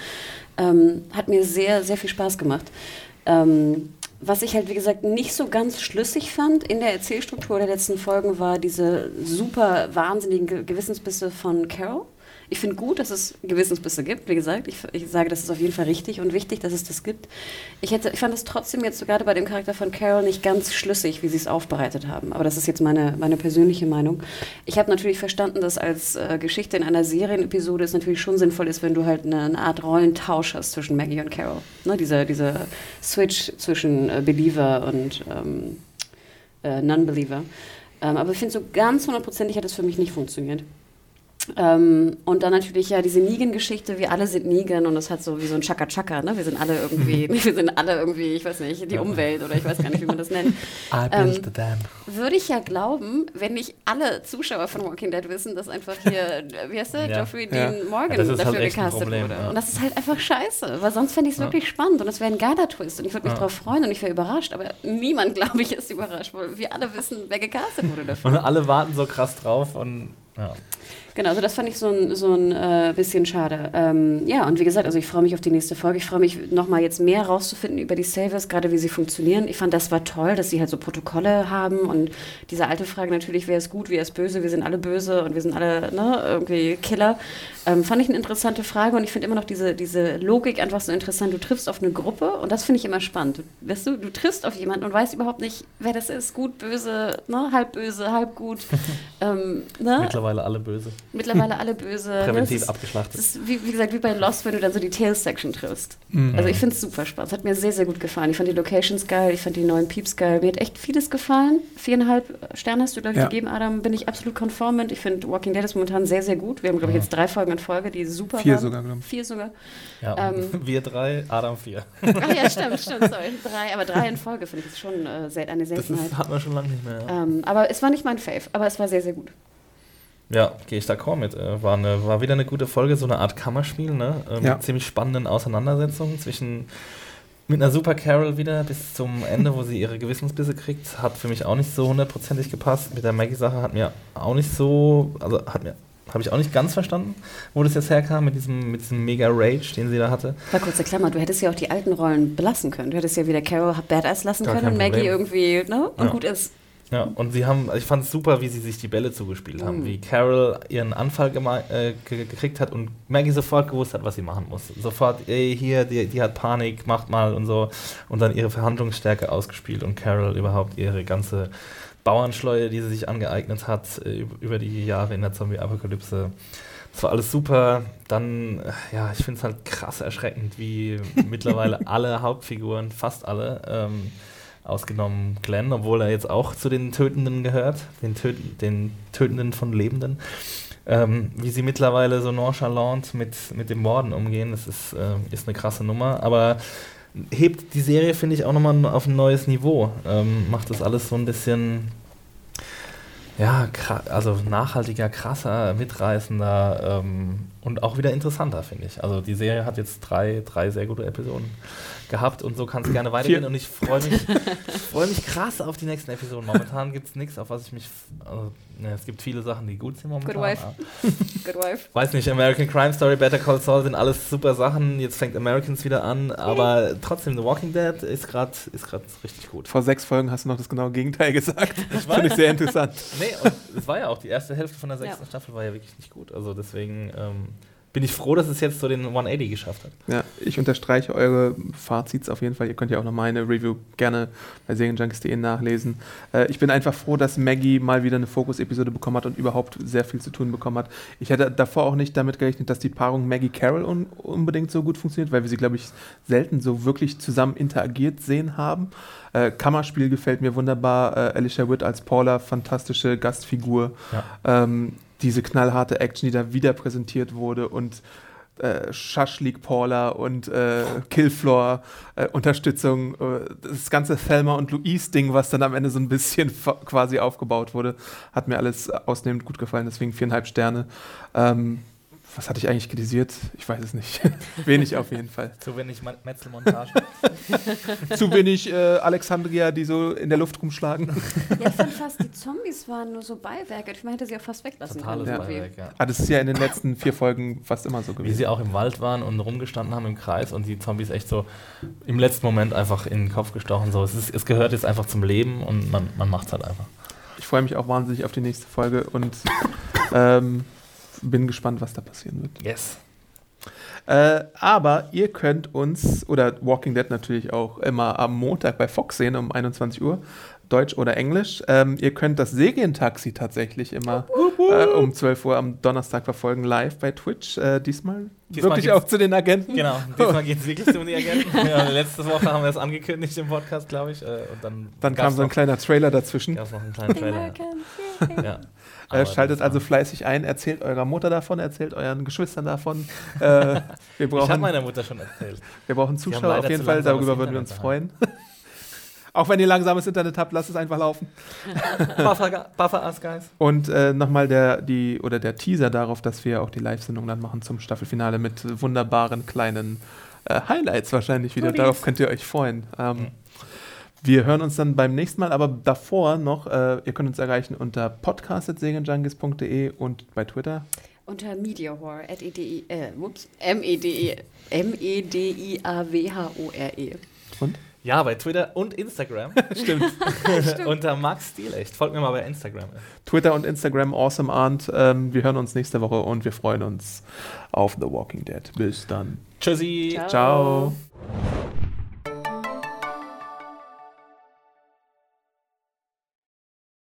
Ähm, hat mir sehr, sehr viel Spaß gemacht. Ähm, was ich halt, wie gesagt, nicht so ganz schlüssig fand in der Erzählstruktur der letzten Folgen, war diese super wahnsinnigen Ge Gewissensbisse von Carol. Ich finde gut, dass es Gewissensbisse gibt. Wie gesagt, ich, ich sage, das ist auf jeden Fall richtig und wichtig, dass es das gibt. Ich, hätte, ich fand es trotzdem jetzt gerade bei dem Charakter von Carol nicht ganz schlüssig, wie sie es aufbereitet haben. Aber das ist jetzt meine, meine persönliche Meinung. Ich habe natürlich verstanden, dass als äh, Geschichte in einer Serienepisode es natürlich schon sinnvoll ist, wenn du halt eine, eine Art Rollentausch hast zwischen Maggie und Carol. Ne, dieser, dieser Switch zwischen äh, Believer und ähm, äh, Non-Believer. Ähm, aber ich finde, so ganz hundertprozentig hat das für mich nicht funktioniert. Ähm, und dann natürlich ja diese Negan-Geschichte, wir alle sind Negan und das hat so wie so ein Chaka-Chaka, ne? Wir sind alle irgendwie, wir sind alle irgendwie, ich weiß nicht, die Umwelt oder ich weiß gar nicht, wie man das nennt. I built the dam. Würde ich ja glauben, wenn nicht alle Zuschauer von Walking Dead wissen, dass einfach hier, wie heißt der, Ja. Geoffrey Ja. Dean Morgan Ja, dafür halt gecastet Problem, wurde. ja. Und das ist halt einfach scheiße, weil sonst fände ich es Ja. wirklich spannend und es wäre ein geiler Twist und ich würde mich Ja. drauf freuen und ich wäre überrascht, aber niemand, glaube ich, ist überrascht, weil wir alle wissen, wer gecastet wurde dafür. Und alle warten so krass drauf und ja. Genau, also das fand ich so ein, so ein äh, bisschen schade. Ähm, ja, und wie gesagt, also ich freue mich auf die nächste Folge. Ich freue mich nochmal jetzt mehr rauszufinden über die Savers, gerade wie sie funktionieren. Ich fand, das war toll, dass sie halt so Protokolle haben und diese alte Frage natürlich, wer ist gut, wer ist böse, wir sind alle böse und wir sind alle ne, irgendwie Killer. Ähm, fand ich eine interessante Frage und ich finde immer noch diese, diese Logik einfach so interessant. Du triffst auf eine Gruppe und das finde ich immer spannend. Weißt du, du triffst auf jemanden und weißt überhaupt nicht, wer das ist, gut, böse, ne, halb böse, halb gut. ähm, ne? Mittlerweile alle böse. Mittlerweile alle böse. Präventiv das ist, abgeschlachtet. Das ist wie, wie gesagt wie bei Lost, wenn du dann so die Tales-Section triffst. Mhm. Also ich finde es super spannend. Es hat mir sehr, sehr gut gefallen. Ich fand die Locations geil, ich fand die neuen Peeps geil. Mir hat echt vieles gefallen. Viereinhalb Sterne hast du, glaube ich, Ja. gegeben, Adam. Bin ich absolut konform mit. Ich finde Walking Dead ist momentan sehr, sehr gut. Wir haben, glaube ich, jetzt drei Folgen in Folge, die super Vier waren. sogar, glaube ich. Vier sogar. Ja, Ähm. wir drei, Adam vier. Ach ja, stimmt, stimmt, sorry. Drei, aber drei in Folge finde ich ist schon äh, eine Das Seltenheit. ist, hat man schon lange nicht mehr. Ja, Ähm, aber es war nicht mein Fave, aber es war sehr, sehr gut. Ja gehe ich d'accord mit. Äh, War, eine, war wieder eine gute Folge, so eine Art Kammerspiel, ne? Äh, Mit Ja. ziemlich spannenden Auseinandersetzungen zwischen mit einer Super Carol wieder bis zum Ende, wo sie ihre Gewissensbisse kriegt, hat für mich auch nicht so hundertprozentig gepasst. Mit der Maggie-Sache hat mir auch nicht so, also hat mir habe ich auch nicht ganz verstanden, wo das jetzt herkam mit diesem, mit diesem mega Rage, den sie da hatte. War kurze Klammer, du hättest ja auch die alten Rollen belassen können. Du hättest ja wieder Carol Badass lassen Gar können und Maggie irgendwie, ne? Und Ja. gut ist. Ja, und sie haben, ich fand es super, wie sie sich die Bälle zugespielt haben, Mhm. wie Carol ihren Anfall äh, ge gekriegt hat und Maggie sofort gewusst hat, was sie machen muss. Sofort, ey, hier, die, die hat Panik, macht mal und so. Und dann ihre Verhandlungsstärke ausgespielt und Carol überhaupt ihre ganze Bauernschleue, die sie sich angeeignet hat äh, üb- über die Jahre in der Zombie-Apokalypse. Das war alles super. Dann, äh, ja, ich finde es halt krass erschreckend, wie mittlerweile alle Hauptfiguren, fast alle, ähm, ausgenommen Glenn, obwohl er jetzt auch zu den Tötenden gehört, den, Töt den Tötenden von Lebenden, ähm, wie sie mittlerweile so nonchalant mit, mit dem Morden umgehen, das ist, äh, ist eine krasse Nummer, aber hebt die Serie, finde ich, auch nochmal auf ein neues Niveau, ähm, macht das alles so ein bisschen, ja, also nachhaltiger, krasser, mitreißender ähm, und auch wieder interessanter, finde ich. Also die Serie hat jetzt drei, drei sehr gute Episoden gehabt und so kann es gerne weitergehen Vier. und ich freue mich, freue mich krass auf die nächsten Episoden. Momentan gibt es nichts, auf was ich mich, also, ne, es gibt viele Sachen, die gut sind momentan. Good wife. Good wife. Weiß nicht, American Crime Story, Better Call Saul sind alles super Sachen. Jetzt fängt Americans wieder an, aber trotzdem, The Walking Dead ist gerade ist grad richtig gut. Vor sechs Folgen hast du noch das genaue Gegenteil gesagt. Ich Finde ich sehr interessant. Nee, und es war ja auch, die erste Hälfte von der sechsten Ja. Staffel war ja wirklich nicht gut. Also deswegen ähm, bin ich froh, dass es jetzt so den 180 geschafft hat. Ja, ich unterstreiche eure Fazits auf jeden Fall. Ihr könnt ja auch noch meine Review gerne bei serienjunkies.de nachlesen. Äh, ich bin einfach froh, dass Maggie mal wieder eine Fokus-Episode bekommen hat und überhaupt sehr viel zu tun bekommen hat. Ich hätte davor auch nicht damit gerechnet, dass die Paarung Maggie-Carol un unbedingt so gut funktioniert, weil wir sie, glaube ich, selten so wirklich zusammen interagiert sehen haben. Äh, Kammerspiel gefällt mir wunderbar. Äh, Alicia Witt als Paula, fantastische Gastfigur. Ja. Ähm, diese knallharte Action, die da wieder präsentiert wurde und äh, Schaschlik Paula und äh, Killfloor äh, Unterstützung, äh, das ganze Thelma und Louise Ding, was dann am Ende so ein bisschen quasi aufgebaut wurde, hat mir alles ausnehmend gut gefallen, deswegen viereinhalb Sterne. Ähm, was hatte ich eigentlich kritisiert? Ich weiß es nicht. Wenig auf jeden Fall. Zu wenig Metzelmontage. Zu wenig äh, Alexandria, die so in der Luft rumschlagen. Ja, ich fand fast, die Zombies waren nur so Beiwerke. Ich meine, hätte sie auch fast weglassen Totales können. Beiwerk, ja. Ah, das ist ja in den letzten vier Folgen fast immer so Wie gewesen. sie auch im Wald waren und rumgestanden haben im Kreis und die Zombies echt so im letzten Moment einfach in den Kopf gestochen. So, es, ist, es gehört jetzt einfach zum Leben und man, man macht es halt einfach. Ich freue mich auch wahnsinnig auf die nächste Folge und ähm, bin gespannt, was da passieren wird. Yes. Äh, aber ihr könnt uns, oder Walking Dead natürlich auch immer am Montag bei Fox sehen um 21 Uhr, Deutsch oder Englisch. Ähm, ihr könnt das Serientaxi tatsächlich immer äh, um 12 Uhr am Donnerstag verfolgen, live bei Twitch. Äh, diesmal, Diesmal wirklich auch zu den Agenten. Genau, diesmal geht es wirklich um die Agenten. Ja, letzte Woche haben wir es angekündigt im Podcast, glaube ich. äh, Und dann Dann kam so ein noch- kleiner Trailer dazwischen. gab's noch einen kleinen Trailer. Ja. Äh, Aber schaltet das also fleißig ein, erzählt eurer Mutter davon, erzählt euren Geschwistern davon. Äh, wir, Ich habe brauchen, meiner Mutter schon erzählt. wir brauchen Zuschauer auf jeden Fall, darüber würden wir uns freuen. Auch wenn ihr langsames Internet habt, lasst es einfach laufen. Buffer, Buffer Us, Guys. Und äh, nochmal der, die, oder der Teaser darauf, dass wir auch die Live-Sendung dann machen zum Staffelfinale mit wunderbaren kleinen äh, Highlights wahrscheinlich wieder. Darauf könnt ihr euch freuen. Ähm, Wir hören uns dann beim nächsten Mal, aber davor noch, äh, ihr könnt uns erreichen unter podcast.segenjunkies.de und bei Twitter. Unter Mediahore, at -E äh, whoops, M-E-D-I, M-E-D-I-A-W-H-O-R-E. Und? Ja, bei Twitter und Instagram. Stimmt. Unter Max Stilecht. Folgt mir mal bei Instagram. Twitter und Instagram Awesome Arndt. Ähm, wir hören uns nächste Woche und wir freuen uns auf The Walking Dead. Bis dann. Tschüssi. Ciao.